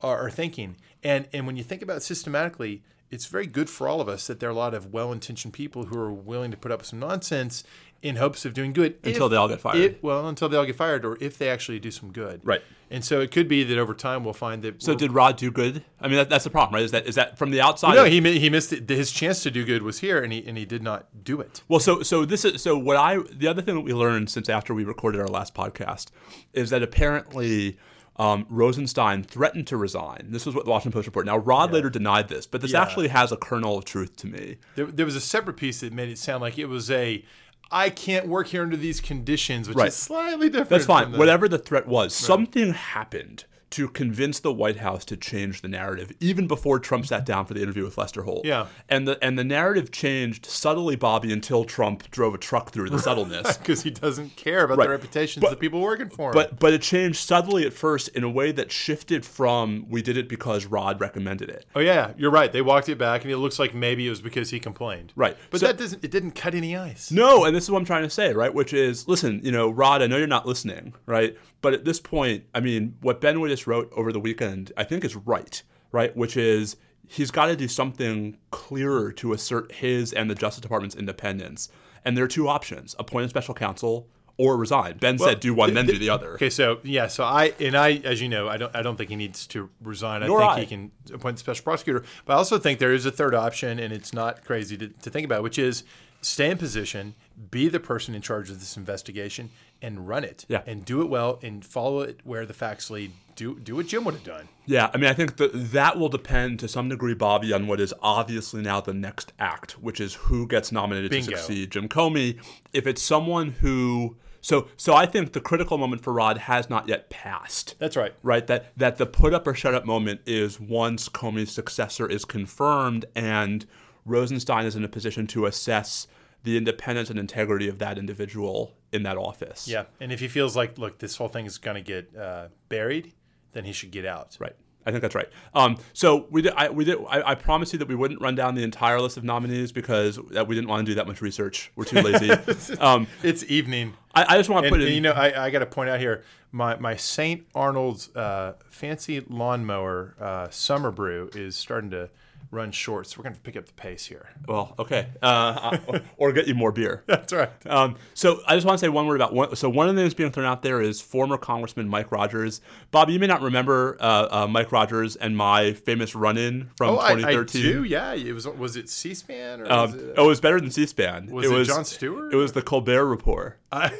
Speaker 1: are, are thinking. And and when you think about it systematically, it's very good for all of us that there are a lot of well-intentioned people who are willing to put up with some nonsense in hopes of doing good
Speaker 2: Until
Speaker 1: if-
Speaker 2: they all get fired.
Speaker 1: if- well, until they all get fired, or if they actually do some good.
Speaker 2: Right.
Speaker 1: And so it could be that over time we'll find that.
Speaker 2: so did Rod do good? I mean, that, that's the problem, right? Is that is that from the outside?
Speaker 1: no, he he missed it. his chance to do good was here, and he and he did not do it.
Speaker 2: Well, so so this is so what I the other thing that we learned since after we recorded our last podcast is that apparently um, Rosenstein threatened to resign. This was what the Washington Post reported. Now Rod later denied this, but this
Speaker 1: Yeah.
Speaker 2: actually has a kernel of truth to me.
Speaker 1: There, there was a separate piece that made it sound like it was a, I can't work here under these conditions, which
Speaker 2: Right.
Speaker 1: is slightly different.
Speaker 2: That's fine.
Speaker 1: the-
Speaker 2: Whatever the threat was, something happened to convince the White House to change the narrative, even before Trump sat down for the interview with Lester Holt.
Speaker 1: Yeah.
Speaker 2: and the and the narrative changed subtly, Bobby, until Trump drove a truck through the subtleness.
Speaker 1: because he doesn't care about
Speaker 2: Right.
Speaker 1: the reputations
Speaker 2: But-
Speaker 1: of the people working for him.
Speaker 2: But but it changed subtly at first in a way that shifted from we did it because Rod recommended it.
Speaker 1: oh yeah, you're right. They walked it back, and it looks like maybe it was because he complained.
Speaker 2: Right.
Speaker 1: But
Speaker 2: So-
Speaker 1: that doesn't. It didn't cut any ice.
Speaker 2: No, and this is what I'm trying to say, right? Which is, listen, you know, Rod, I know you're not listening, right? But at this point, I mean, what Ben Wittes wrote over the weekend, I think is right, right? Which is he's got to do something clearer to assert his and the Justice Department's independence. And there are two options: appoint a special counsel or resign. Ben said, do one, then do the other.
Speaker 1: Okay, so yeah, so I and I, as you know, I don't, I don't think he needs to resign. I
Speaker 2: Nor
Speaker 1: think
Speaker 2: I.
Speaker 1: he can appoint a special prosecutor. But I also think there is a third option, and it's not crazy to, to think about, which is stay in position, be the person in charge of this investigation, and run it.
Speaker 2: Yeah.
Speaker 1: and do it well, and follow it where the facts lead. Do do what Jim would have done.
Speaker 2: Yeah, I mean, I think that that will depend to some degree, Bobby, on what is obviously now the next act, which is who gets nominated
Speaker 1: Bingo.
Speaker 2: to succeed Jim Comey. If it's someone who, so so, I think the critical moment for Rod has not yet passed.
Speaker 1: That's right.
Speaker 2: Right, that that the put up or shut up moment is once Comey's successor is confirmed and Rosenstein is in a position to assess the independence and integrity of that individual in that office.
Speaker 1: Yeah, and if he feels like, look, this whole thing is going to get uh, buried, then he should get out.
Speaker 2: Right. I think that's right. Um, so we did. I, we did. I, I promised you that we wouldn't run down the entire list of nominees because that we didn't want to do that much research. We're too lazy. um,
Speaker 1: It's evening.
Speaker 2: I, I just want to
Speaker 1: And,
Speaker 2: put
Speaker 1: it.
Speaker 2: in.
Speaker 1: you know, I, I got to point out here my my St. Arnold's uh, fancy lawnmower uh, summer brew is starting to run short, so we're going to pick up the pace here.
Speaker 2: well, okay. Uh, or, or get you more beer.
Speaker 1: That's right.
Speaker 2: Um, so I just want to say one word about one. So one of the names being thrown out there is former Congressman Mike Rogers. Bob, you may not remember uh, uh, Mike Rogers and my famous run-in from
Speaker 1: Oh, I, I
Speaker 2: 2013.
Speaker 1: do. Yeah, it was. Was it C-SPAN or
Speaker 2: Um,
Speaker 1: was it,
Speaker 2: oh, it was better than C-SPAN.
Speaker 1: Was it Jon Stewart?
Speaker 2: It was the Colbert Report.
Speaker 1: I,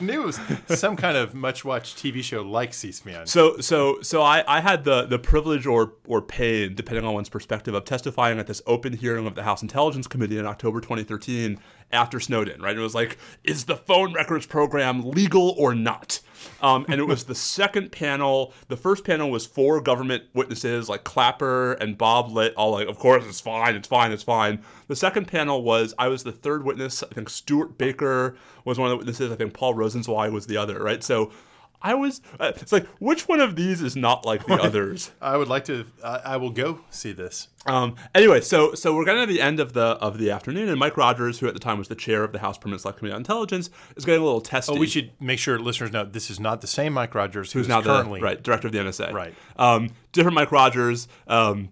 Speaker 1: I knew it was some kind of much-watched TV show like C-SPAN.
Speaker 2: So so so I, I had the the privilege or or pain, depending on one's perspective, of testifying at this open hearing of the House Intelligence Committee in October 2013 after Snowden. Right, it was like, is the phone records program legal or not? Um, and it was the second panel. The first panel was four government witnesses like Clapper and Bob Litt, all like, of course it's fine, it's fine, it's fine. The second panel was I was the third witness. I think Stewart Baker was one of the witnesses. I think Paul Rosenzweig was the other. Right, so. I was. Uh, it's like which one of these is not like the others?
Speaker 1: I would like to. I, I will go see this.
Speaker 2: Um, anyway, so so we're getting to the end of the of the afternoon, and Mike Rogers, who at the time was the chair of the House Permanent Select Committee on Intelligence, is getting a little testy.
Speaker 1: Oh, we should make sure listeners know this is not the same Mike Rogers who's,
Speaker 2: Who's now
Speaker 1: currently
Speaker 2: the right director of the NSA?
Speaker 1: Right.
Speaker 2: Um, different Mike Rogers. Um,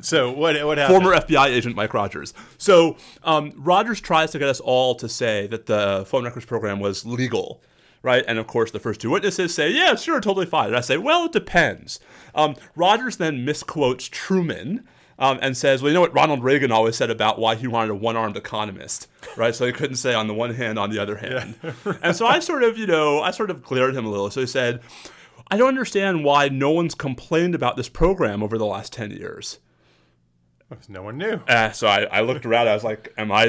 Speaker 1: So what? What happened?
Speaker 2: former FBI agent Mike Rogers. So um, Rogers tries to get us all to say that the phone records program was legal. Right, and of course, the first two witnesses say, "Yeah, sure, totally fine." And I say, "Well, it depends." Um, Rogers then misquotes Truman, um, and says, "Well, you know what Ronald Reagan always said about why he wanted a one-armed economist, right? So he couldn't say on the one hand, on the other hand." and so I sort of, you know, I sort of glared at him a little. So he said, "I don't understand why no one's complained about this program over the last ten years."
Speaker 1: No one knew.
Speaker 2: Uh, so I, I looked around. I was like, "Am I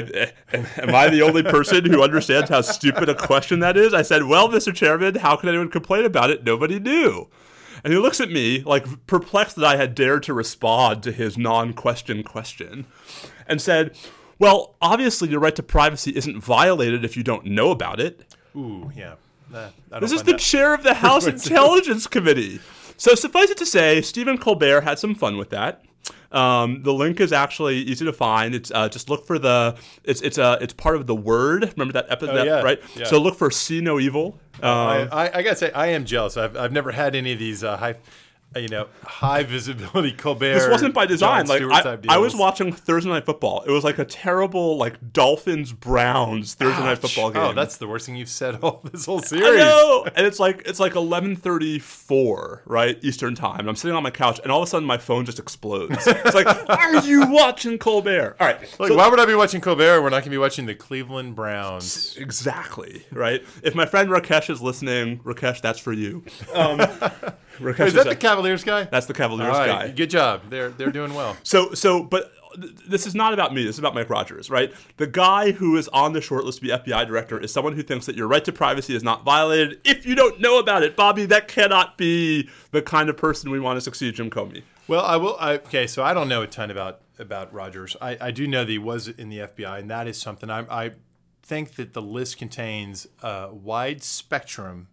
Speaker 2: am I the only person who understands how stupid a question that is?" I said, "Well, Mr. Chairman, how can anyone complain about it? Nobody knew." And he looks at me like perplexed that I had dared to respond to his non-question question, and said, "Well, obviously, your right to privacy isn't violated if you don't know about it."
Speaker 1: Ooh, yeah.
Speaker 2: This is the
Speaker 1: that-
Speaker 2: chair of the House Intelligence Committee. So suffice it to say, Stephen Colbert had some fun with that. Um, the link is actually easy to find. It's uh, just look for the it's it's uh, it's part of the word. Remember that episode,
Speaker 1: Oh, yeah,
Speaker 2: right?
Speaker 1: yeah.
Speaker 2: So look for see no evil. Um,
Speaker 1: I, I, I gotta say, I am jealous. I've, I've never had any of these uh, high, you know, high visibility Colbert.
Speaker 2: this wasn't by design. Like I, I was watching Thursday night football. It was like a terrible like Dolphins Browns Thursday night football game.
Speaker 1: Oh, that's the worst thing you've said all this whole
Speaker 2: I
Speaker 1: series.
Speaker 2: know, and it's like it's like eleven thirty four, right, Eastern time. And I'm sitting on my couch, and all of a sudden my phone just explodes. It's like, are you watching Colbert? All right,
Speaker 1: Like,
Speaker 2: so-
Speaker 1: why would I be watching Colbert? We're not gonna be watching the Cleveland Browns.
Speaker 2: exactly right. If my friend Rakesh is listening, Rakesh, that's for you. Um, Rakesh
Speaker 1: Is that the Cavaliers guy?
Speaker 2: that's the Cavaliers
Speaker 1: right,
Speaker 2: guy.
Speaker 1: good job. They're they're doing well.
Speaker 2: So, so, but th- this is not about me. This is about Mike Rogers, right? The guy who is on the short list to be FBI director is someone who thinks that your right to privacy is not violated if you don't know about it. Bobby, that cannot be the kind of person we want to succeed Jim Comey.
Speaker 1: Well, I will. I, okay, so I don't know a ton about about Rogers. I, I do know that he was in the FBI, and that is something I, I think that the list contains a wide spectrum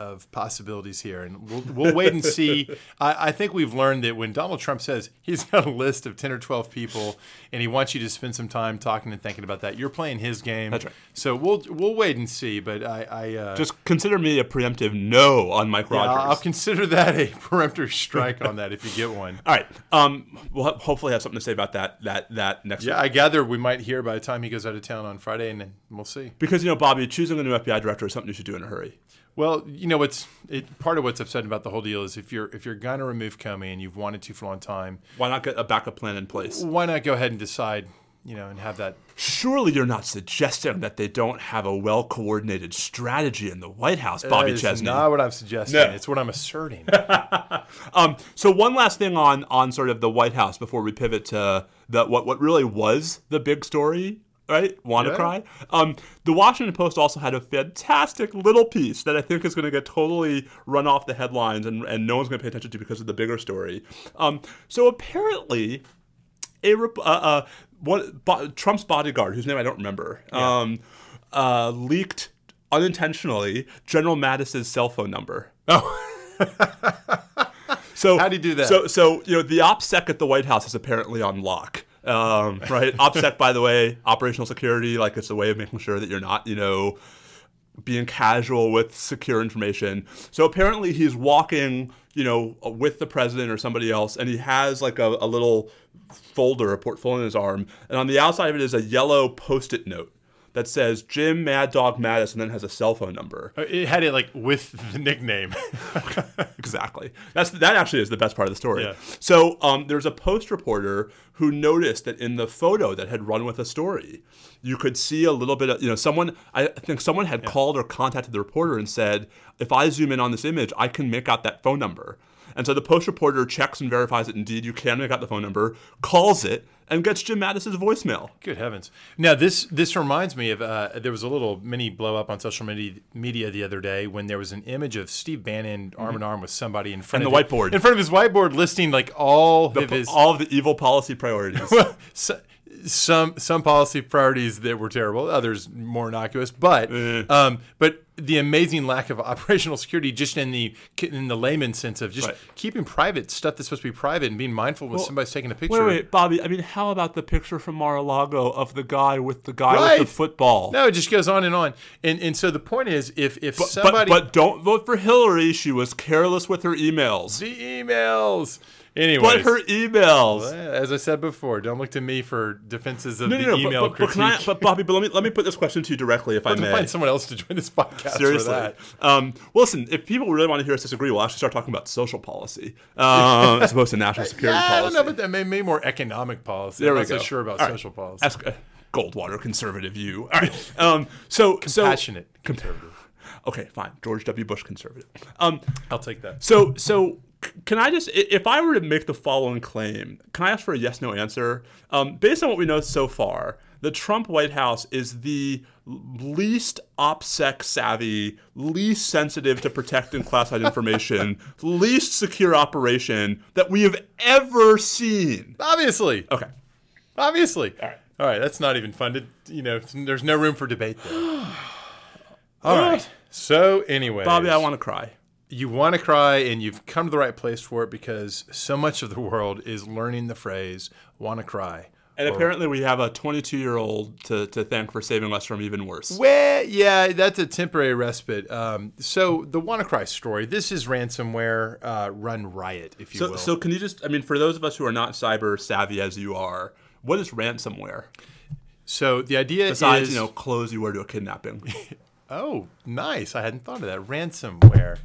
Speaker 1: of possibilities here, and we'll, we'll wait and see. I, I think we've learned that when Donald Trump says he's got a list of ten or twelve people, and he wants you to spend some time talking and thinking about that, you're playing his game.
Speaker 2: That's right.
Speaker 1: So we'll we'll wait and see. But I, I uh,
Speaker 2: Just consider me a preemptive no on Mike
Speaker 1: yeah,
Speaker 2: Rogers.
Speaker 1: I'll, I'll consider that a peremptory strike on that if you get one.
Speaker 2: All right. Um, we'll ho- hopefully have something to say about that that that next
Speaker 1: Yeah,
Speaker 2: week.
Speaker 1: I gather we might hear by the time he goes out of town on Friday, and then we'll see.
Speaker 2: Because you know, Bobby, choosing a new FBI director is something you should do in a hurry.
Speaker 1: Well, you know what's it, part of what's upsetting about the whole deal is if you're if you're gonna remove Comey and you've wanted to for a long time,
Speaker 2: Why not get a backup plan in place?
Speaker 1: why not go ahead and decide, you know, and have that.
Speaker 2: Surely you're not suggesting that they don't have a well coordinated strategy in the White House, Bobby
Speaker 1: That is
Speaker 2: Chesney.
Speaker 1: not what I'm suggesting.
Speaker 2: No.
Speaker 1: It's what I'm asserting.
Speaker 2: Um, so one last thing on on sort of the White House before we pivot to the what what really was the big story, right? WannaCry. Um, the Washington Post also had a fantastic little piece that I think is going to get totally run off the headlines and, and no one's going to pay attention to because of the bigger story. Um, so apparently, a rep- uh, uh, what bo- Trump's bodyguard, whose name I don't remember, um, uh, leaked unintentionally General Mattis's cell phone number.
Speaker 1: oh,
Speaker 2: So
Speaker 1: How'd he do that?
Speaker 2: So, so you know, the OPSEC at the White House is apparently on lock. Um, right? OPSEC, by the way, operational security, like it's a way of making sure that you're not, you know, being casual with secure information. So apparently he's walking, you know, with the president or somebody else, and he has like a, a little folder, a portfolio in his arm, and on the outside of it is a yellow post-it note that says Jim Mad Dog Mattis, and then has a cell phone number.
Speaker 1: it had it like with the nickname.
Speaker 2: exactly. That's that actually is the best part of the story.
Speaker 1: Yeah.
Speaker 2: So um, there's a post reporter who noticed that in the photo that had run with the story, you could see a little bit of you know someone. I think someone had called or contacted the reporter and said, if I zoom in on this image, I can make out that phone number. And so the post reporter checks and verifies that indeed you can make out the phone number, calls it, and gets Jim Mattis's voicemail.
Speaker 1: Good heavens! Now this this reminds me of uh, there was a little mini blow up on social media, media the other day when there was an image of Steve Bannon arm in arm with somebody in front
Speaker 2: And
Speaker 1: of
Speaker 2: the
Speaker 1: it-
Speaker 2: whiteboard.
Speaker 1: in front of his whiteboard listing like all of his
Speaker 2: All of the evil policy priorities.
Speaker 1: so- some some policy priorities that were terrible, others more innocuous, but
Speaker 2: Eh.
Speaker 1: um, but the amazing lack of operational security, just in the in the layman sense of just
Speaker 2: Right.
Speaker 1: keeping private stuff that's supposed to be private and being mindful when somebody's taking a picture.
Speaker 2: Wait, wait, Bobby. I mean, how about the picture from Mar-a-Lago of the guy with the guy
Speaker 1: Right.
Speaker 2: with the football?
Speaker 1: No, it just goes on and on, and and so the point is, if if
Speaker 2: But,
Speaker 1: somebody
Speaker 2: but don't vote for Hillary. She was careless with her emails.
Speaker 1: the emails. Anyways,
Speaker 2: but her emails.
Speaker 1: as I said before, don't look to me for defenses of
Speaker 2: No,
Speaker 1: the
Speaker 2: no, no,
Speaker 1: email
Speaker 2: but, but, but, can I,
Speaker 1: critique.
Speaker 2: but Bobby, but let me let me put this question to you directly, if I may.
Speaker 1: find someone else to join this podcast
Speaker 2: Seriously.
Speaker 1: for that.
Speaker 2: Um, well, listen, if people really want to hear us disagree, we'll actually start talking about social policy uh, as opposed to national security
Speaker 1: Yeah, I
Speaker 2: policy.
Speaker 1: don't know, but that may, may more economic policy.
Speaker 2: There
Speaker 1: I'm
Speaker 2: we
Speaker 1: not so
Speaker 2: go.
Speaker 1: sure about
Speaker 2: All right.
Speaker 1: social policy.
Speaker 2: That's uh, Goldwater conservative view. All right. Um, so, so
Speaker 1: Passionate conservative.
Speaker 2: okay, fine. George W. Bush conservative. Um,
Speaker 1: I'll take that.
Speaker 2: so, so can I just, if I were to make the following claim, can I ask for a yes no answer? Um, based on what we know so far, the Trump White House is the least OPSEC savvy, least sensitive to protecting classified information, least secure operation that we have ever seen.
Speaker 1: Obviously.
Speaker 2: Okay.
Speaker 1: Obviously.
Speaker 2: All right.
Speaker 1: All right. That's not even fun to, you know, there's no room for debate there. All right. So, anyway.
Speaker 2: Bobby, I want to cry.
Speaker 1: You want to cry and you've come to the right place for it because so much of the world is learning the phrase WannaCry.
Speaker 2: And
Speaker 1: Or-
Speaker 2: apparently, we have a 22 year old to, to thank for saving us from even worse.
Speaker 1: Well, yeah, that's a temporary respite. Um, so the WannaCry story. This is ransomware uh, run riot, if you
Speaker 2: So,
Speaker 1: will.
Speaker 2: so can you just, I mean, for those of us who are not cyber savvy as you are, what is ransomware?
Speaker 1: So the idea
Speaker 2: Besides,
Speaker 1: is,
Speaker 2: you know, clothes you wear to a kidnapping.
Speaker 1: oh, nice. I hadn't thought of that. Ransomware.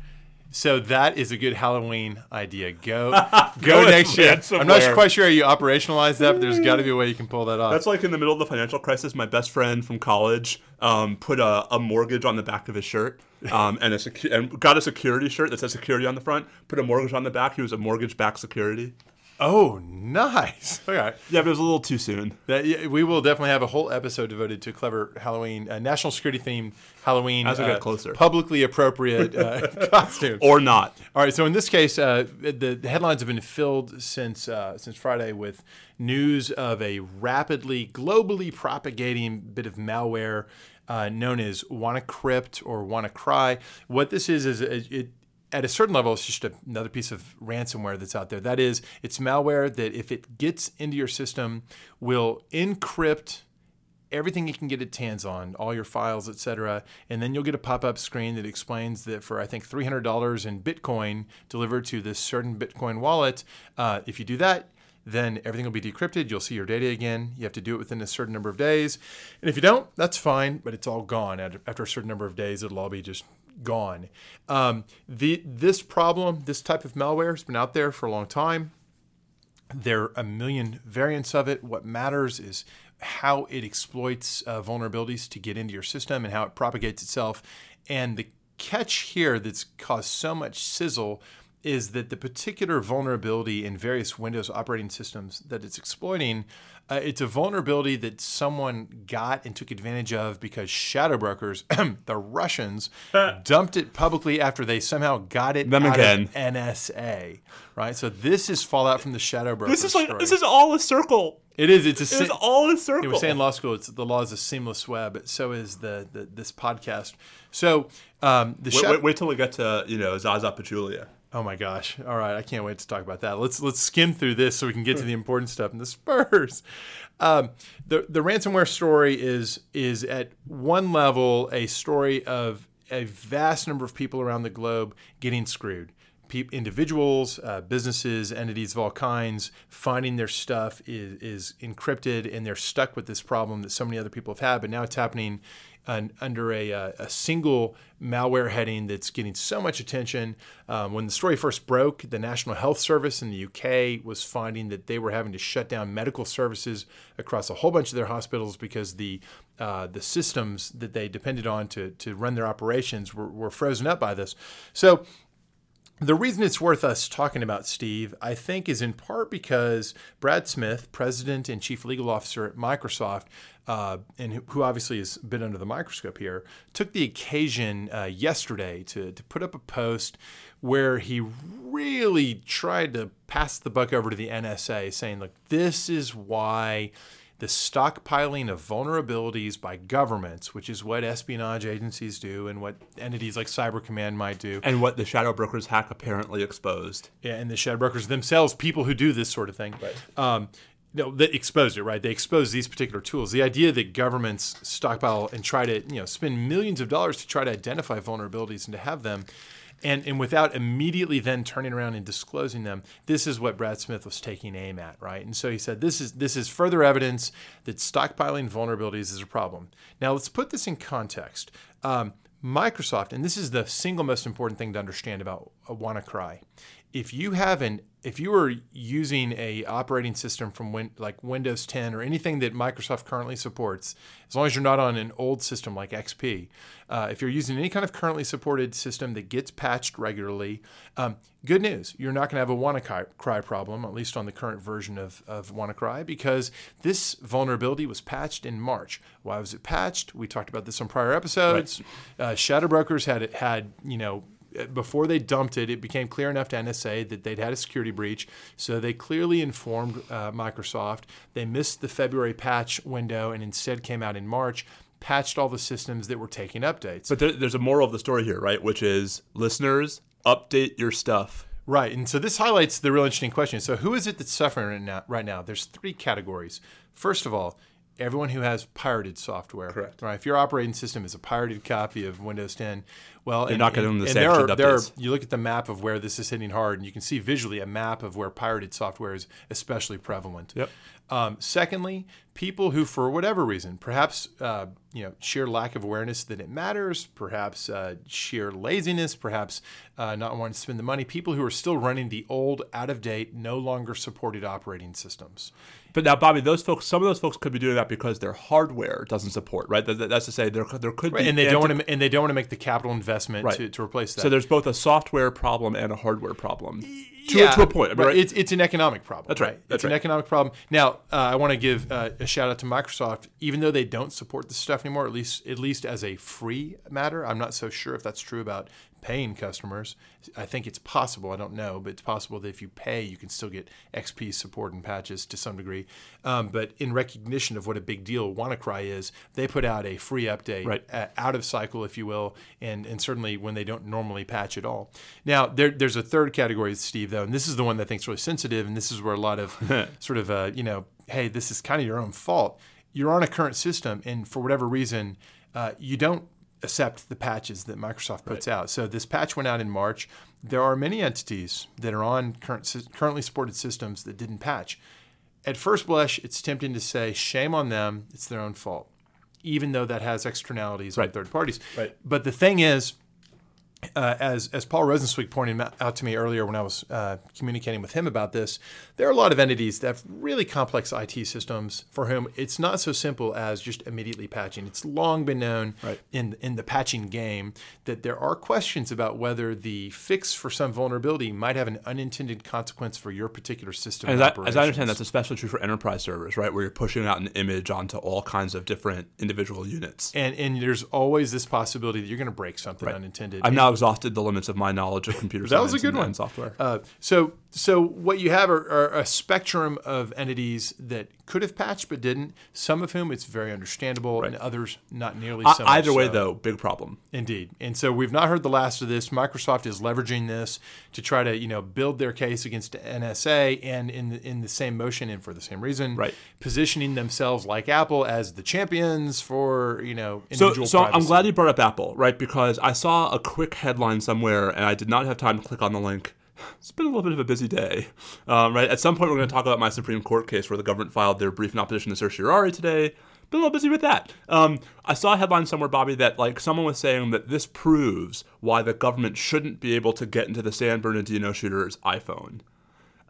Speaker 1: So that is a good Halloween idea. Go, go next year. I'm not quite sure how you operationalize that, but there's got to be a way you can pull that off.
Speaker 2: That's like in the middle of the financial crisis. My best friend from college um, put a, a mortgage on the back of his shirt, um, and a secu- and got a security shirt that says security on the front. Put a mortgage on the back. He was a mortgage-backed security.
Speaker 1: Oh, nice. Okay.
Speaker 2: Yeah, but it was a little too soon.
Speaker 1: That, yeah, we will definitely have a whole episode devoted to clever Halloween, uh, national security themed Halloween,
Speaker 2: As we get
Speaker 1: uh,
Speaker 2: closer.
Speaker 1: publicly appropriate uh, costumes.
Speaker 2: Or not.
Speaker 1: All right, so in this case, uh, the, the headlines have been filled since uh, since Friday with news of a rapidly, globally propagating bit of malware uh, known as WannaCrypt or WannaCry. What this is is it, it at a certain level, it's just another piece of ransomware that's out there. That is, it's malware that if it gets into your system, will encrypt everything it can get its hands on, all your files, etc. And then you'll get a pop-up screen that explains that for I think $300 in Bitcoin delivered to this certain Bitcoin wallet, uh, if you do that, then everything will be decrypted. You'll see your data again. You have to do it within a certain number of days. And if you don't, that's fine, but it's all gone. After a certain number of days, it'll all be just gone. Um, the this problem, this type of malware, has been out there for a long time. There are a million variants of it. What matters is how it exploits uh, vulnerabilities to get into your system and how it propagates itself. And the catch here that's caused so much sizzle is that the particular vulnerability in various Windows operating systems that it's exploiting, uh, it's a vulnerability that someone got and took advantage of because shadow brokers, the Russians, dumped it publicly after they somehow got it
Speaker 2: Them
Speaker 1: out
Speaker 2: again.
Speaker 1: of NSA. Right, so this is fallout from the shadow brokers.
Speaker 2: This is like
Speaker 1: story.
Speaker 2: this is all a circle.
Speaker 1: It is. It's a.
Speaker 2: It is
Speaker 1: se-
Speaker 2: all a circle.
Speaker 1: They were saying in law school, it's the law is a seamless web. So is the, the this podcast. So um, the
Speaker 2: Wait,
Speaker 1: shadow.
Speaker 2: wait, wait till we get to you know Zaza Pachulia.
Speaker 1: Oh my gosh! All right, I can't wait to talk about that. Let's let's skim through this so we can get to the important stuff. And the Spurs, um, the the ransomware story is is at one level a story of a vast number of people around the globe getting screwed. Pe- individuals, uh, businesses, entities of all kinds finding their stuff is is encrypted, and they're stuck with this problem that so many other people have had. But now it's happening an, under a, uh, a single malware heading that's getting so much attention. Um, when the story first broke, the National Health Service in the UK was finding that they were having to shut down medical services across a whole bunch of their hospitals because the uh, the systems that they depended on to, to run their operations were, were frozen up by this. So the reason it's worth us talking about Steve, I think, is in part because Brad Smith, president and chief legal officer at Microsoft, uh, and who- obviously has been under the microscope here, took the occasion uh, yesterday to, to put up a post where he really tried to pass the buck over to the NSA, saying, look, this is why the stockpiling of vulnerabilities by governments, which is what espionage agencies do and what entities like Cyber Command might do,
Speaker 2: And what the shadow brokers hack apparently exposed.
Speaker 1: yeah, and the shadow brokers themselves, people who do this sort of thing, um, no, that exposed it, right? They expose these particular tools. The idea that governments stockpile and try to, you know, spend millions of dollars to try to identify vulnerabilities and to have them, And, and without immediately then turning around and disclosing them, this is what Brad Smith was taking aim at, right? And so he said, this is this is further evidence that stockpiling vulnerabilities is a problem. Now let's put this in context. Um, Microsoft, and this is the single most important thing to understand about WannaCry. If you have an if you are using a operating system from win, like Windows 10 or anything that Microsoft currently supports, as long as you're not on an old system like XP, uh, if you're using any kind of currently supported system that gets patched regularly, um, good news, you're not going to have a WannaCry problem, at least on the current version of, of WannaCry, because this vulnerability was patched in March. Why was it patched? We talked about this on prior episodes. Right. Uh, Shadow Brokers had had you know before they dumped it, it became clear enough to NSA that they'd had a security breach. So they clearly informed uh, Microsoft. They missed the February patch window and instead came out in March, patched all the systems that were taking updates.
Speaker 2: But there, there's a moral of the story here, right? Which is listeners, update your stuff.
Speaker 1: Right. And so this highlights the real interesting question. So, who is it that's suffering right now? Right now? There's three categories. First of all, everyone who has pirated software.
Speaker 2: Correct.
Speaker 1: Right. If your operating system is a pirated copy of Windows 10, well,
Speaker 2: you're
Speaker 1: and,
Speaker 2: not getting the
Speaker 1: and
Speaker 2: same
Speaker 1: there are,
Speaker 2: updates.
Speaker 1: there are, you look at the map of where this is hitting hard, and you can see visually a map of where pirated software is especially prevalent.
Speaker 2: Yep.
Speaker 1: Um, secondly, people who, for whatever reason, perhaps uh, you know sheer lack of awareness that it matters, perhaps uh, sheer laziness, perhaps uh, not wanting to spend the money, people who are still running the old, out of date, no longer supported operating systems.
Speaker 2: But now, Bobby, those folks, some of those folks could be doing that because their hardware doesn't support, right? That, that's to say, there there could
Speaker 1: right.
Speaker 2: be,
Speaker 1: and they don't want to, and they don't want to make the capital investment
Speaker 2: Right.
Speaker 1: to, to replace that.
Speaker 2: So there's both a software problem and a hardware problem. To,
Speaker 1: Yeah,
Speaker 2: to a point,
Speaker 1: right.
Speaker 2: right?
Speaker 1: It's, it's an economic problem.
Speaker 2: That's right. That's
Speaker 1: it's an economic problem. Now, uh, I want to give uh, a shout out to Microsoft. Even though they don't support this stuff anymore, at least at least as a free matter, I'm not so sure if that's true about paying customers. I think it's possible. I don't know, but it's possible that if you pay, you can still get XP support and patches to some degree. Um, but in recognition of what a big deal WannaCry is, they put out a free update
Speaker 2: Right.
Speaker 1: uh, out of cycle, if you will, and and certainly when they don't normally patch at all. Now there, there's a third category, Steve, though, and this is the one that I think is really sensitive, and this is where a lot of sort of uh, you know, hey, this is kind of your own fault. You're on a current system, and for whatever reason, uh, you don't accept the patches that Microsoft puts out. So this patch went out in March. There are many entities that are on current, currently supported systems that didn't patch. At first blush, it's tempting to say, shame on them, it's their own fault, even though that has externalities on third parties.
Speaker 2: Right.
Speaker 1: But the thing is, uh, as as Paul Rosenzweig pointed out to me earlier when I was uh, communicating with him about this, there are a lot of entities that have really complex IT systems for whom it's not so simple as just immediately patching. It's long been known
Speaker 2: Right.
Speaker 1: in in the patching game that there are questions about whether the fix for some vulnerability might have an unintended consequence for your particular system.
Speaker 2: As I, as I understand, that's especially true for enterprise servers, right? Where you're pushing out an image onto all kinds of different individual units.
Speaker 1: and and there's always this possibility that you're going to break something unintended.
Speaker 2: I've now exhausted the limits of my knowledge of computer
Speaker 1: That was a good one.
Speaker 2: software.
Speaker 1: Uh, so, so what you have are, are a spectrum of entities that could have patched but didn't. Some of whom it's very understandable, and others not nearly
Speaker 2: I-
Speaker 1: so.
Speaker 2: either way,
Speaker 1: so.
Speaker 2: though, big problem.
Speaker 1: Indeed, and so we've not heard the last of this. Microsoft is leveraging this to try to, you know, build their case against NSA, and in the, in the same motion and for the same reason,
Speaker 2: Right.
Speaker 1: Positioning themselves like Apple as the champions for, you know,
Speaker 2: So,
Speaker 1: individual
Speaker 2: so I'm glad you brought up Apple, right? Because I saw a quick headline somewhere, and I did not have time to click on the link. It's been a little bit of a busy day, um, right? At some point, we're going to talk about my Supreme Court case where the government filed their brief in opposition to certiorari today. Been a little busy with that. Um, I saw a headline somewhere, Bobby, that like someone was saying that this proves why the government shouldn't be able to get into the San Bernardino shooter's iPhone.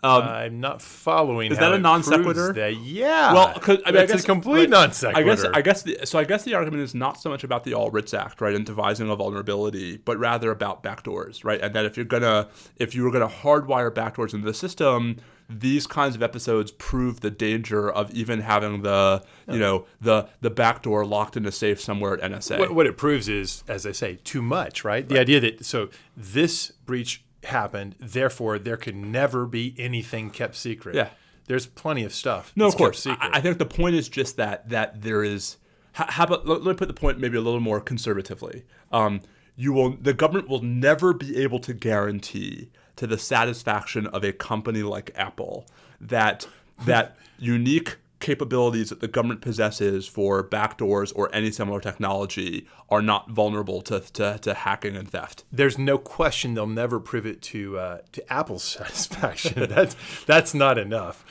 Speaker 1: Um, I'm not following.
Speaker 2: Is that a non sequitur?
Speaker 1: Yeah.
Speaker 2: Well, 'cause, I mean,
Speaker 1: That's
Speaker 2: I guess
Speaker 1: a complete
Speaker 2: right,
Speaker 1: non sequitur.
Speaker 2: I guess, I guess, the, so. I guess the argument is not so much about the All Writs Act, right, and devising a vulnerability, but rather about backdoors, right, and that if you're gonna, if you were gonna hardwire backdoors into the system, these kinds of episodes prove the danger of even having the, you know, the the backdoor locked in a safe somewhere at NSA.
Speaker 1: what, what it proves is, as I say, too much, right? The idea that so this breach happened, therefore there could never be anything kept secret.
Speaker 2: Yeah.
Speaker 1: There's plenty of stuff.
Speaker 2: No, of course. I, I think the point is just that that there is. How, how about let, let me put the point maybe a little more conservatively. Um, you will the government will never be able to guarantee to the satisfaction of a company like Apple that that unique capabilities that the government possesses for backdoors or any similar technology are not vulnerable to, to, to hacking and theft.
Speaker 1: There's no question they'll never prove it to uh, to Apple's satisfaction. that's that's not enough.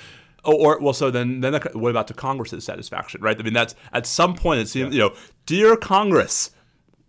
Speaker 2: Oh, or well, so then then what about to Congress's satisfaction, right? I mean, that's at some point it seems you know, dear Congress.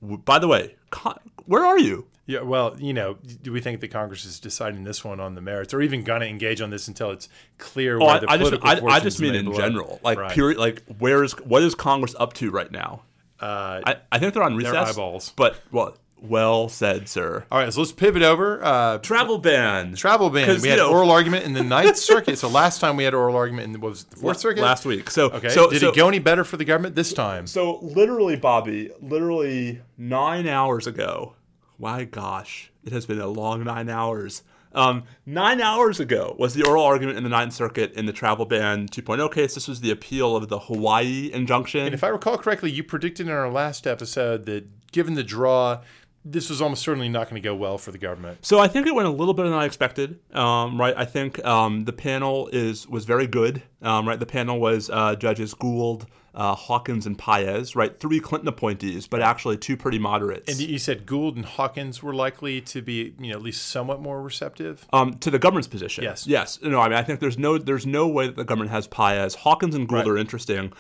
Speaker 2: By the way, con- where are you?
Speaker 1: Yeah, well, you know, do we think that Congress is deciding this one on the merits, or even going to engage on this until it's clear
Speaker 2: Oh,
Speaker 1: where
Speaker 2: I,
Speaker 1: the
Speaker 2: I just
Speaker 1: political
Speaker 2: I, I just mean in
Speaker 1: blow?
Speaker 2: general, like
Speaker 1: Right.
Speaker 2: period, like where is what is Congress up to right now?
Speaker 1: Uh,
Speaker 2: I, I think they're on recess.
Speaker 1: Their eyeballs.
Speaker 2: But well, well said, sir.
Speaker 1: all right, so let's pivot over. Uh,
Speaker 2: Travel ban.
Speaker 1: travel ban. We had
Speaker 2: know-
Speaker 1: oral argument in the Ninth Circuit. So last time we had oral argument in the, was it, the Fourth Circuit
Speaker 2: last week. So
Speaker 1: Okay.
Speaker 2: so
Speaker 1: Did
Speaker 2: so,
Speaker 1: it go any better for the government this time?
Speaker 2: So literally, Bobby, literally nine hours ago. My gosh, it has been a long nine hours. Um, nine hours ago was the oral argument in the Ninth Circuit in the travel ban 2.0 case. This was the appeal of the Hawaii injunction.
Speaker 1: And if I recall correctly, you predicted in our last episode that given the draw, this was almost certainly not going to go well for the government.
Speaker 2: So I think it went a little better than I expected. Um, right, I think um, the panel is was very good. Um, right, the panel was uh, judges Gould, uh, Hawkins, and Paez. Right, three Clinton appointees, but actually two pretty moderates.
Speaker 1: And you said Gould and Hawkins were likely to be, you know, at least somewhat more receptive.
Speaker 2: um, to the government's position.
Speaker 1: Yes.
Speaker 2: Yes. No, I mean, I think there's no there's no way that the government has Paez. Hawkins and Gould
Speaker 1: Right.
Speaker 2: are interesting.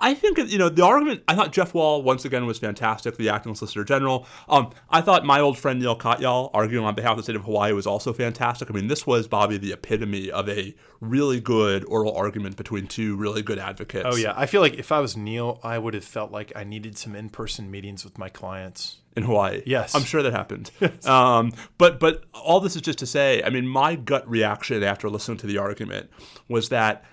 Speaker 2: I think you know the argument. I thought Jeff Wall once again was fantastic, the acting solicitor general. Um, I thought my old friend Neil Katyal arguing on behalf of the state of Hawaii was also fantastic. I mean, this was Bobby the epitome of a really good oral argument between two really good advocates.
Speaker 1: Oh yeah, I feel like if I was Neil, I would have felt like I needed some in-person meetings with my clients.
Speaker 2: in Hawaii.
Speaker 1: Yes.
Speaker 2: I'm sure that happened. um, but but all this is just to say, I mean, my gut reaction after listening to the argument was that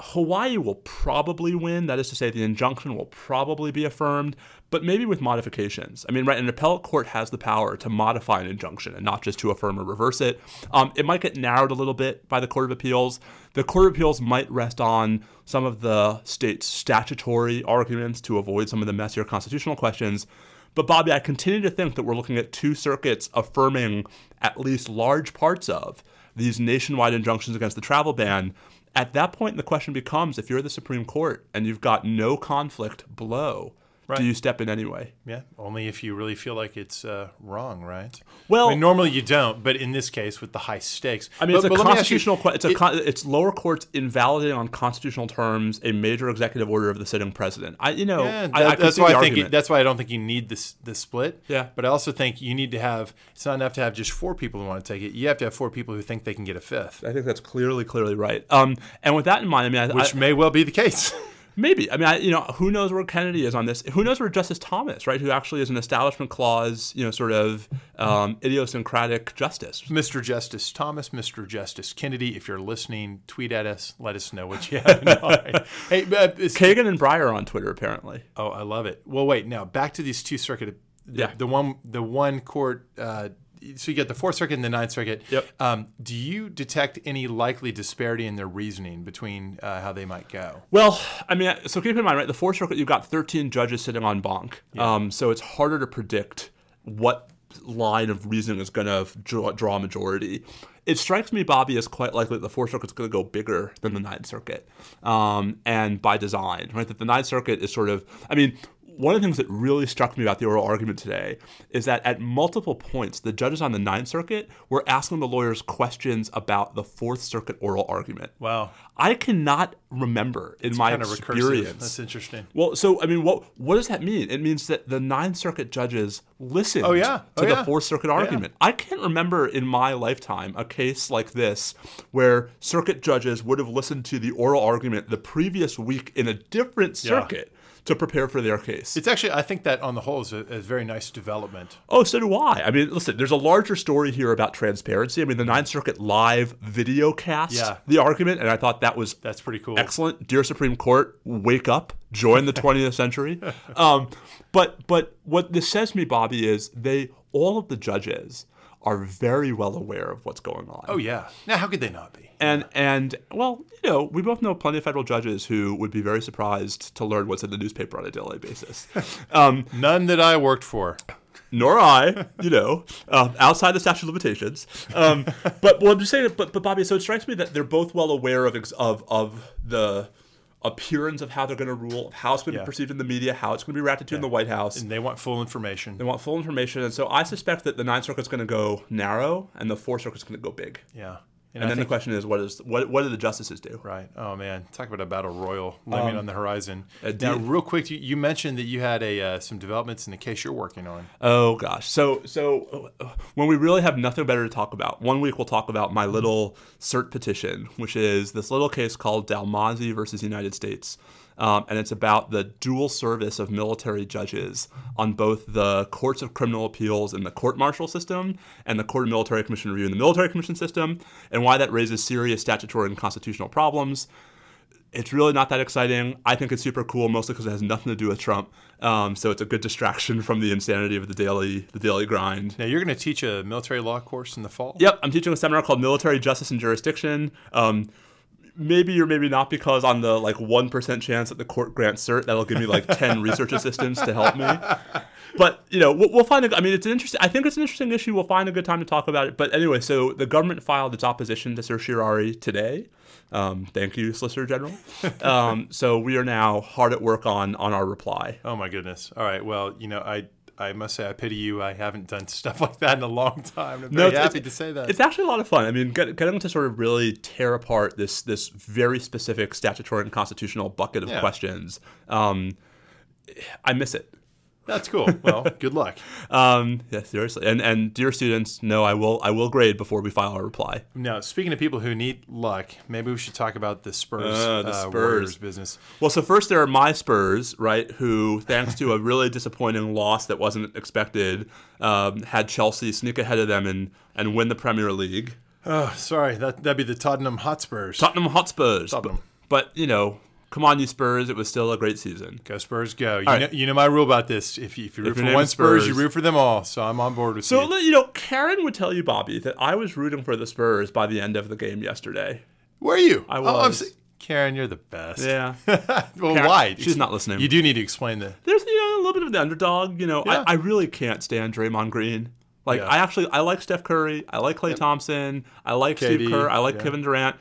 Speaker 2: Hawaii will probably win. That is to say, the injunction will probably be affirmed, but maybe with modifications. I mean, right, an appellate court has the power to modify an injunction and not just to affirm or reverse it. Um, it might get narrowed a little bit by the Court of Appeals. The Court of Appeals might rest on some of the state's statutory arguments to avoid some of the messier constitutional questions. But Bobby, I continue to think that we're looking at two circuits affirming at least large parts of these nationwide injunctions against the travel ban. At that point, the question becomes if you're the Supreme Court and you've got no conflict below,
Speaker 1: Right.
Speaker 2: do you step in anyway?
Speaker 1: Yeah, only if you really feel like it's uh, wrong, right?
Speaker 2: Well-
Speaker 1: I mean, normally you don't, but in this case, with the high stakes,
Speaker 2: I mean, it's
Speaker 1: But-
Speaker 2: a
Speaker 1: but me ask you-
Speaker 2: constitutional. it's a con- it's lower courts invalidating on constitutional terms a major executive order of the sitting president. I, you know,
Speaker 1: Yeah,
Speaker 2: I, I
Speaker 1: that's why I think it, that's why I don't think you need this the split.
Speaker 2: Yeah.
Speaker 1: but I also think you need to have. It's not enough to have just four people who want to take it. You have to have four people who think they can get a fifth,
Speaker 2: I think that's clearly, clearly right. Um, and with that in mind, I mean, I,
Speaker 1: which may well be the case.
Speaker 2: Maybe. I mean, I, you know, who knows where Kennedy is on this? Who knows where Justice Thomas, right, who actually is an Establishment Clause, you know, sort of um, idiosyncratic justice.
Speaker 1: Mr. Justice Thomas, Mr. Justice Kennedy, if you're listening, tweet at us. Let us know what you have in mind. Hey, but it's-
Speaker 2: Kagan and Breyer on Twitter, apparently.
Speaker 1: oh, I love it. Well, wait. Now back to these two circuit. The,
Speaker 2: Yeah.
Speaker 1: the one, the one court. Uh, so you get the Fourth Circuit and the Ninth Circuit.
Speaker 2: Yep.
Speaker 1: Um, do you detect any likely disparity in their reasoning between uh, how they might go?
Speaker 2: Well, I mean, so keep in mind, right, the Fourth Circuit, you've got 13 judges sitting en banc. Um, so it's harder to predict what line of reasoning is going to draw, draw a majority. It strikes me, Bobby, as quite likely that the Fourth Circuit is going to go bigger than the Ninth Circuit, um, and by design, right? That the Ninth Circuit is sort of, I mean, one of the things that really struck me about the oral argument today is that at multiple points, the judges on the Ninth Circuit were asking the lawyers questions about the Fourth Circuit oral argument.
Speaker 1: Wow.
Speaker 2: I cannot remember in my
Speaker 1: Kind of recursive.
Speaker 2: experience.
Speaker 1: That's interesting.
Speaker 2: Well, so I mean, what what does that mean? It means that the Ninth Circuit judges listened
Speaker 1: Oh, yeah.
Speaker 2: to
Speaker 1: Oh,
Speaker 2: the
Speaker 1: yeah.
Speaker 2: Fourth Circuit argument. I can't remember in my lifetime a case like this where circuit judges would have listened to the oral argument the previous week in a different circuit to prepare for their case.
Speaker 1: It's actually, I think that on the whole is a, a very nice development.
Speaker 2: Oh, so do I. I mean, listen, there's a larger story here about transparency. I mean, the Ninth Circuit live video cast
Speaker 1: Yeah.
Speaker 2: the argument, and I thought that was
Speaker 1: That's pretty cool.
Speaker 2: excellent. Dear Supreme Court, wake up, join the 20th century. Um, but but what this says to me, Bobby, is they all of the judges are very well aware of what's going on.
Speaker 1: Oh yeah. Now, how could they not be?
Speaker 2: And and well, you know, we both know plenty of federal judges who would be very surprised to learn what's in the newspaper on a daily basis. Um,
Speaker 1: None that I worked for.
Speaker 2: nor I, you know, uh, outside the statute of limitations. Um, but well, I'm just saying, but but Bobby, so it strikes me that they're both well aware of ex- of of the appearance of how they're going to rule, how it's going to
Speaker 1: Yeah.
Speaker 2: be perceived in the media, how it's going to be reacted to in the White House.
Speaker 1: And they want full information.
Speaker 2: They want full information, and so I suspect that the Ninth Circuit's going to go narrow, and the Fourth Circuit's going to go big.
Speaker 1: Yeah.
Speaker 2: And,
Speaker 1: I
Speaker 2: then the question is, what is what what do the justices do?
Speaker 1: Right. Oh man, talk about a battle royal looming on the horizon.
Speaker 2: uh,
Speaker 1: now, real quick, you, you mentioned that you had a uh, some developments in the case you're working on.
Speaker 2: Oh gosh. So so uh, when we really have nothing better to talk about, one week we'll talk about my little cert petition, which is this little case called Dalmazzi versus United States. Um, and it's about the dual service of military judges on both the courts of criminal appeals and the court martial system and the court of military commission review and the military commission system, and why that raises serious statutory and constitutional problems it's really not that exciting. I think it's super cool, mostly because it has nothing to do with Trump. Um, so it's a good distraction from the insanity of the daily the daily grind.
Speaker 1: Now, you're going to teach a military law course in the fall.
Speaker 2: Yep, I'm teaching a seminar called Military Justice and Jurisdiction. Um, maybe or maybe not because on the like one percent chance that the court grants cert, that'll give me like ten research assistants to help me. But you know, we'll, we'll find. A, I mean, it's an interesting. I think it's an interesting issue. We'll find a good time to talk about it. But anyway, so the government filed its opposition to certiorari today. Um, thank you, Solicitor General. Um, so we are now hard at work on on our reply.
Speaker 1: Oh my goodness. All right. Well, you know, I I must say I pity you. I haven't done stuff like that in a long time. I'm very
Speaker 2: it's-
Speaker 1: happy
Speaker 2: it's-
Speaker 1: to say that.
Speaker 2: It's actually a lot of fun. I mean, getting to sort of really tear apart this this very specific statutory and constitutional bucket of
Speaker 1: Yeah.
Speaker 2: questions. Um, I miss it.
Speaker 1: That's cool. Well, good luck.
Speaker 2: Um, yeah, seriously. And and dear students, no, I will I will grade before we file our reply.
Speaker 1: Now, speaking of people who need luck, maybe we should talk about the Spurs,
Speaker 2: Uh, the
Speaker 1: uh,
Speaker 2: Spurs.
Speaker 1: Business.
Speaker 2: Well, so first there are my Spurs, right? Who, thanks to a really disappointing loss that wasn't expected, um, had Chelsea sneak ahead of them and and win the Premier League.
Speaker 1: Oh, sorry. That that'd be the Tottenham Hotspurs.
Speaker 2: Tottenham Hotspurs.
Speaker 1: Tottenham.
Speaker 2: But, but you know, come on, you Spurs. It was still a great season.
Speaker 1: Go Spurs, go! You
Speaker 2: right.
Speaker 1: know, you know my rule about this. If you, if you root
Speaker 2: your
Speaker 1: for one
Speaker 2: is
Speaker 1: Spurs, you
Speaker 2: Spurs.
Speaker 1: root for them all. So I'm on board with
Speaker 2: So
Speaker 1: you.
Speaker 2: you know, Karen would tell you, Bobby, that I was rooting for the Spurs by the end of the game yesterday.
Speaker 1: Where are you?
Speaker 2: I
Speaker 1: Oh,
Speaker 2: was.
Speaker 1: s- Karen, you're the best.
Speaker 2: Yeah,
Speaker 1: well,
Speaker 2: Karen-
Speaker 1: why?
Speaker 2: she's not listening.
Speaker 1: You do need to explain the.
Speaker 2: there's you know a little bit of the underdog. You know,
Speaker 1: Yeah.
Speaker 2: I, I really can't stand Draymond Green. Like
Speaker 1: Yeah.
Speaker 2: I actually I like Steph Curry, I like Klay Thompson, I like Steve Kerr, I like
Speaker 1: yeah.
Speaker 2: Kevin Durant.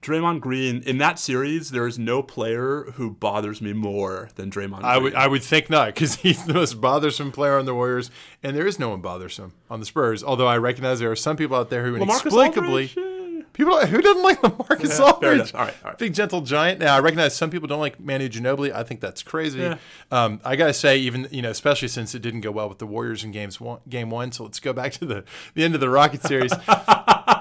Speaker 2: Draymond Green in that series, there is no player who bothers me more than Draymond.
Speaker 1: I would I would think not because he's the most bothersome player on the Warriors, and there is no one bothersome on the Spurs. Although I recognize there are some people out there who
Speaker 2: LaMarcus
Speaker 1: inexplicably
Speaker 2: Aldridge,
Speaker 1: people who doesn't like Lamarcus
Speaker 2: Yeah,
Speaker 1: Aldridge.
Speaker 2: All right, all right.
Speaker 1: Big gentle giant. Now I recognize some people don't like Manu Ginobili. I think that's crazy.
Speaker 2: Yeah.
Speaker 1: Um, I gotta say, even you know, especially since it didn't go well with the Warriors in games one, game one. So let's go back to the the end of the Rocket series.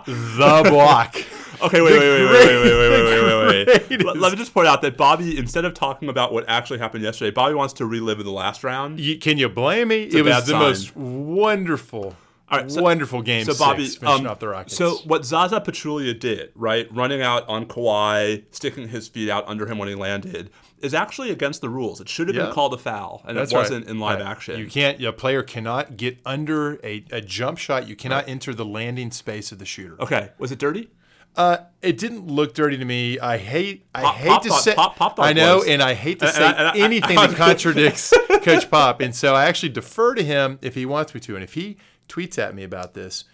Speaker 1: the block.
Speaker 2: Okay, wait, wait, wait, wait, wait, wait, wait, wait, wait, wait. Let, me just point out that Bobby, instead of talking about what actually happened yesterday, Bobby wants to relive the last round.
Speaker 1: You, can you blame me? it was the
Speaker 2: sign.
Speaker 1: most wonderful,
Speaker 2: All right, so-
Speaker 1: wonderful game.
Speaker 2: So Bobby,
Speaker 1: six, finishing
Speaker 2: um,
Speaker 1: off the Rockets.
Speaker 2: so what Zaza Pachulia did, right, running out on Kawhi, sticking his feet out under him when he landed, is actually against the rules. It should have
Speaker 1: Yeah.
Speaker 2: been called a foul, and
Speaker 1: That's
Speaker 2: it wasn't
Speaker 1: right.
Speaker 2: in live
Speaker 1: Right.
Speaker 2: action.
Speaker 1: You can't. A player cannot get under a, a jump shot. You cannot enter the landing space of the shooter.
Speaker 2: Okay, was it dirty?
Speaker 1: Uh, it didn't look dirty to me. I hate. I
Speaker 2: Pop-
Speaker 1: hate
Speaker 2: Pop
Speaker 1: to
Speaker 2: thought-
Speaker 1: say.
Speaker 2: Pop- Pop
Speaker 1: I know,
Speaker 2: was.
Speaker 1: and I hate to say
Speaker 2: and I- and
Speaker 1: anything that contradicts Coach Pop, and so I actually defer to him if he wants me to, and if he tweets at me about this.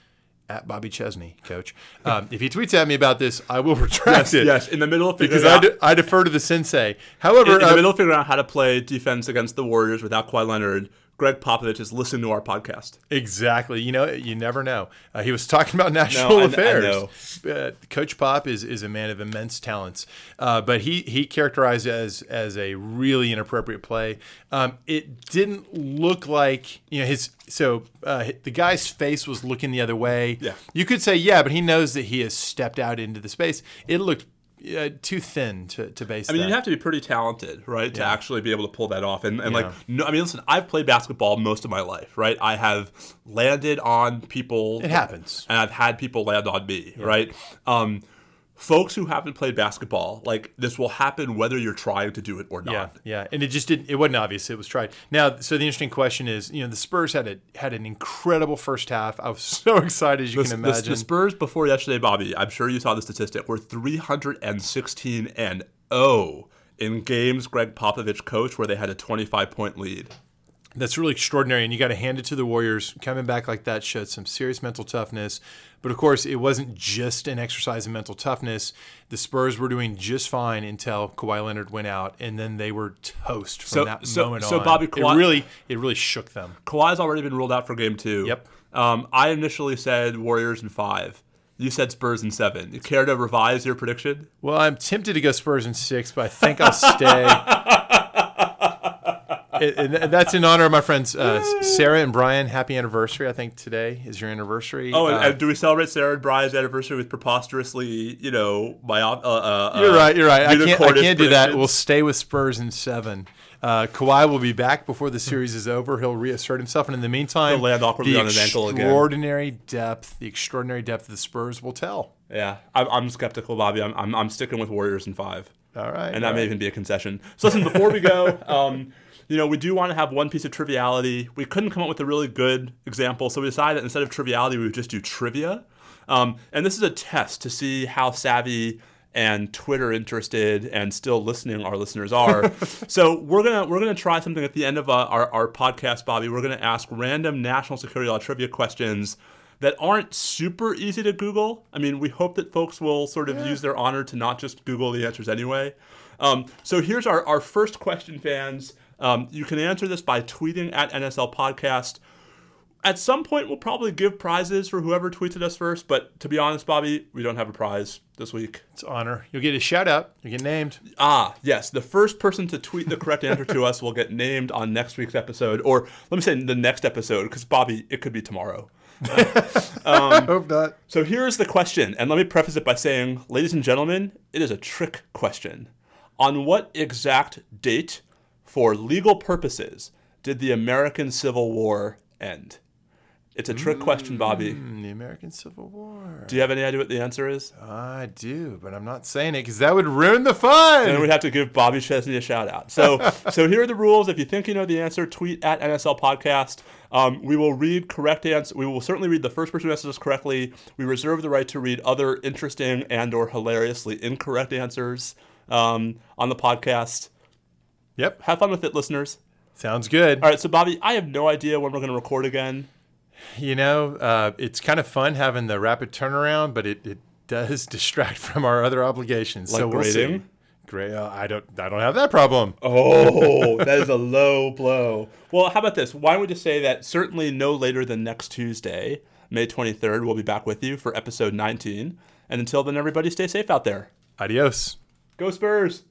Speaker 1: At Bobby Chesney, coach. Um, if he tweets at me about this, I will retract it.
Speaker 2: Yes, in the middle of figuring
Speaker 1: because I, de- I defer to the sensei. However,
Speaker 2: in, in
Speaker 1: uh,
Speaker 2: the middle of figuring out how to play defense against the Warriors without Kawhi Leonard, Gregg Popovich is listening to our podcast.
Speaker 1: Exactly. You know, you never know. Uh, he was talking about national
Speaker 2: I
Speaker 1: affairs. Uh, Coach Pop is, is a man of immense talents, uh, but he he characterized it as as a really inappropriate play. Um, it didn't look like you know his. So uh, the guy's face was looking the other way.
Speaker 2: Yeah.
Speaker 1: You could say yeah, but he knows that he has stepped out into the space. It looked uh, too thin to, to base.
Speaker 2: I mean,
Speaker 1: that.
Speaker 2: you have to be pretty talented, right, to actually be able to pull that off. And, and
Speaker 1: Yeah.
Speaker 2: like, no, I mean, listen, I've played basketball most of my life, right? I have landed on people.
Speaker 1: It happens.
Speaker 2: And I've had people land on me, right? Um, folks who haven't played basketball, like, this will happen whether you're trying to do it or not.
Speaker 1: Yeah, yeah, and it just didn't. It wasn't obvious. It was tried. Now, so the interesting question is, you know, the Spurs had a had an incredible first half. I was so excited as you
Speaker 2: The,
Speaker 1: can
Speaker 2: the-
Speaker 1: imagine.
Speaker 2: the Spurs before yesterday, Bobby, I'm sure you saw the statistic, were 316 and 0 in games Gregg Popovich coached where they had a 25 point lead.
Speaker 1: That's really extraordinary. And you got to hand it to the Warriors. Coming back like that showed some serious mental toughness. But of course, it wasn't just an exercise in mental toughness. The Spurs were doing just fine until Kawhi Leonard went out, and then they were toast from
Speaker 2: So-
Speaker 1: that
Speaker 2: so-
Speaker 1: moment
Speaker 2: so
Speaker 1: on.
Speaker 2: So Bobby Kawhi-
Speaker 1: it really, it really shook them.
Speaker 2: Kawhi's already been ruled out for game two.
Speaker 1: Yep.
Speaker 2: Um, I initially said Warriors in five. You said Spurs in seven. You care to revise your prediction?
Speaker 1: Well, I'm tempted to go Spurs in six, but I think I'll stay. It- and that's in honor of my friends uh, Sarah and Brian. Happy anniversary! I think today is your anniversary.
Speaker 2: Oh, and,
Speaker 1: Uh,
Speaker 2: and do we celebrate Sarah and Brian's anniversary with preposterously, you know, my uh, uh,
Speaker 1: You're right. You're right. I can't. I can't do that. We'll stay with Spurs in seven. Uh, Kawhi will be back before the series is over. He'll reassert himself, and in the meantime,
Speaker 2: He'll land awkwardly
Speaker 1: the
Speaker 2: on his ankle again.
Speaker 1: extraordinary depth, the extraordinary depth of the Spurs will tell.
Speaker 2: Yeah, I'm, I'm skeptical, Bobby. I'm, I'm, I'm sticking with Warriors in five.
Speaker 1: All right,
Speaker 2: and that
Speaker 1: all
Speaker 2: may
Speaker 1: right.
Speaker 2: even be a concession. So listen, before we go, um, you know, we do want to have one piece of triviality. We couldn't come up with a really good example, so we decided that instead of triviality, we would just do trivia. Um, and this is a test to see how savvy and Twitter interested and still listening our listeners are. so we're gonna we're gonna try something at the end of uh, our our podcast, Bobby. We're gonna ask random national security law trivia questions that aren't super easy to Google. I mean, we hope that folks will sort of use their honor to not just Google the answers anyway. Um, so here's our, our first question, fans. Um, you can answer this by tweeting at NSL Podcast. At some point, we'll probably give prizes for whoever tweeted us first. But to be honest, Bobby, we don't have a prize this week.
Speaker 1: It's honor. You'll get a shout out. You get named.
Speaker 2: Ah, yes. The first person to tweet the correct answer to us will get named on next week's episode, or let me say the next episode, because Bobby, it could be tomorrow.
Speaker 1: Hope not.
Speaker 2: So here's the question, and let me preface it by saying, ladies and gentlemen, it is a trick question. On what exact date, for legal purposes, did the American Civil War end? It's a trick question, Bobby.
Speaker 1: Mm, the American Civil War.
Speaker 2: Do you have any idea what the answer is?
Speaker 1: I do, but I'm not saying it because that would ruin the fun.
Speaker 2: And we'd have to give Bobby Chesney a shout out. So, so here are the rules. If you think you know the answer, tweet at NSL Podcast. Um, we will read correct answer. We will certainly read the first person who answers us correctly. We reserve the right to read other interesting and/or hilariously incorrect answers um, on the podcast.
Speaker 1: Yep.
Speaker 2: Have fun with it, listeners.
Speaker 1: Sounds good.
Speaker 2: All right, so Bobby, I have no idea when we're going to record again.
Speaker 1: You know, uh, it's kind of fun having the rapid turnaround, but it, it does distract from our other obligations.
Speaker 2: Like
Speaker 1: so we'll
Speaker 2: grading?
Speaker 1: see. Great. Uh, I don't. I don't have that problem.
Speaker 2: Oh, that is a low blow. Well, how about this? Why don't we just say that certainly no later than next Tuesday, May 23rd, we'll be back with you for episode 19. And until then, everybody stay safe out there.
Speaker 1: Adios.
Speaker 2: Go Spurs!